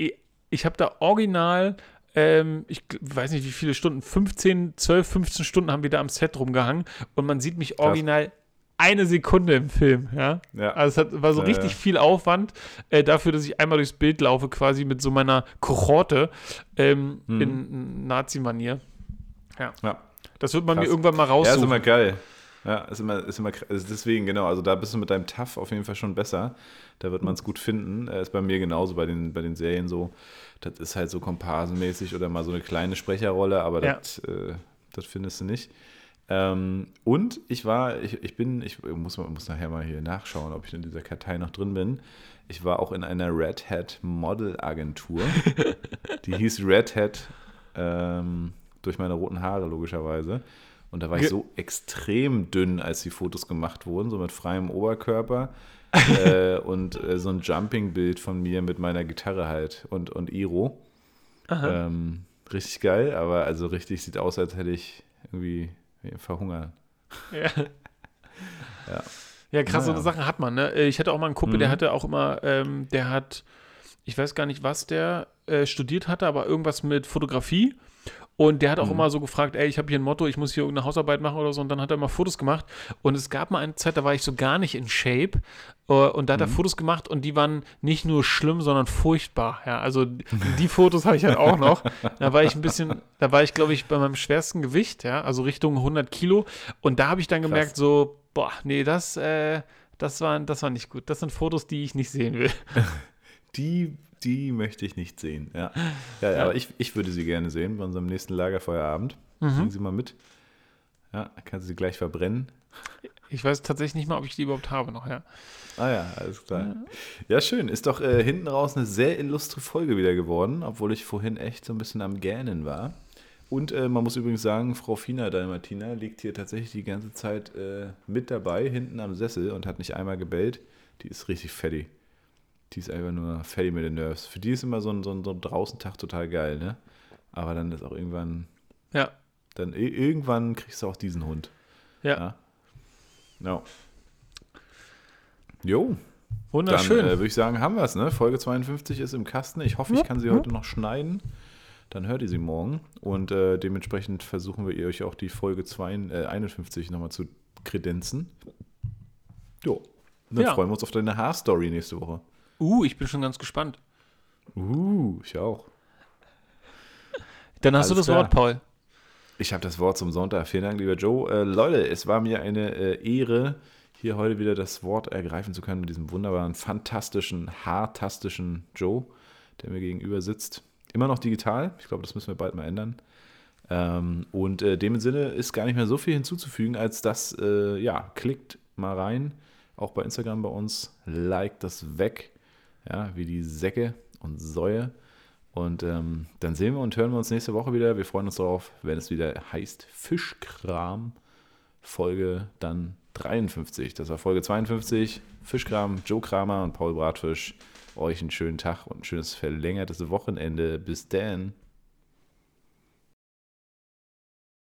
ich habe da original ähm, ich weiß nicht wie viele Stunden, 15, 12, 15 Stunden haben wir da am Set rumgehangen und man sieht mich original Krass. eine Sekunde im Film, ja. ja. Also es hat, war so ja, richtig ja. viel Aufwand äh, dafür, dass ich einmal durchs Bild laufe, quasi mit so meiner Kohorte ähm, hm. in Nazi-Manier. Ja. ja. Das wird man Krass. mir irgendwann mal raussuchen. Ja, ist immer geil. Ja, ist immer, ist immer ist deswegen, genau. Also da bist du mit deinem Tough auf jeden Fall schon besser. Da wird man es gut finden. Ist bei mir genauso bei den, bei den Serien so. Das ist halt so komparsenmäßig oder mal so eine kleine Sprecherrolle, aber ja. das, äh, das findest du nicht. Ähm, und ich war, ich, ich bin, ich muss, muss nachher mal hier nachschauen, ob ich in dieser Kartei noch drin bin. Ich war auch in einer Red Hat Model Agentur. Die hieß Red Hat ähm, durch meine roten Haare, logischerweise. Und da war ich so extrem dünn, als die Fotos gemacht wurden, so mit freiem Oberkörper. äh, und äh, so ein Jumping-Bild von mir mit meiner Gitarre halt und, und Iro. Ähm, richtig geil, aber also richtig sieht aus, als hätte ich irgendwie verhungert. Ja. ja. Ja, krass, naja. so eine Sachen hat man, ne? Ich hatte auch mal einen Kumpel, mhm. der hatte auch immer, ähm, der hat, ich weiß gar nicht, was der äh, studiert hatte, aber irgendwas mit Fotografie. Und der hat auch mhm. immer so gefragt, ey, ich habe hier ein Motto, ich muss hier irgendeine Hausarbeit machen oder so. Und dann hat er immer Fotos gemacht. Und es gab mal eine Zeit, da war ich so gar nicht in Shape. Äh, und da hat mhm. er Fotos gemacht und die waren nicht nur schlimm, sondern furchtbar. Ja, also die Fotos habe ich halt auch noch. Da war ich ein bisschen, da war ich, glaube ich, bei meinem schwersten Gewicht, ja, also Richtung 100 Kilo. Und da habe ich dann Krass. gemerkt, so, boah, nee, das, äh, das war, das war nicht gut. Das sind Fotos, die ich nicht sehen will. Die die möchte ich nicht sehen. Ja, ja, ja. aber ich, ich würde sie gerne sehen bei unserem nächsten Lagerfeuerabend. Mhm. Bringen Sie mal mit. Ja, kann sie gleich verbrennen. Ich weiß tatsächlich nicht mal, ob ich die überhaupt habe noch, ja. Ah ja, alles klar. Ja, ja schön. Ist doch äh, hinten raus eine sehr illustre Folge wieder geworden, obwohl ich vorhin echt so ein bisschen am Gähnen war. Und äh, man muss übrigens sagen, Frau Fina Dalmatina liegt hier tatsächlich die ganze Zeit äh, mit dabei, hinten am Sessel und hat nicht einmal gebellt. Die ist richtig fettig. Die ist einfach nur fertig mit den Nerves. Für die ist immer so ein, so ein, so ein Draußentag total geil, ne? Aber dann ist auch irgendwann. Ja. Dann irgendwann kriegst du auch diesen Hund. Ja. Ja. Jo. Wunderschön. Dann äh, würde ich sagen, haben wir es, ne? Folge 52 ist im Kasten. Ich hoffe, ich kann sie heute noch schneiden. Dann hört ihr sie morgen. Und äh, dementsprechend versuchen wir euch auch die Folge 2, äh, 51 nochmal zu kredenzen. Jo. Dann ja. freuen wir uns auf deine Haarstory nächste Woche. Uh, ich bin schon ganz gespannt. Uh, ich auch. Dann hast Alles du das klar. Wort, Paul. Ich habe das Wort zum Sonntag. Vielen Dank, lieber Joe. Äh, Leute, es war mir eine äh, Ehre, hier heute wieder das Wort ergreifen zu können mit diesem wunderbaren, fantastischen, haartastischen Joe, der mir gegenüber sitzt. Immer noch digital. Ich glaube, das müssen wir bald mal ändern. Ähm, und äh, dem Sinne ist gar nicht mehr so viel hinzuzufügen, als dass, äh, ja, klickt mal rein. Auch bei Instagram bei uns. Like das weg ja, wie die Säcke und Säue. Und ähm, dann sehen wir und hören wir uns nächste Woche wieder. Wir freuen uns darauf, wenn es wieder heißt Fischkram, Folge dann 53. Das war Folge 52. Fischkram, Joe Kramer und Paul Bratfisch. Euch einen schönen Tag und ein schönes verlängertes Wochenende. Bis dann.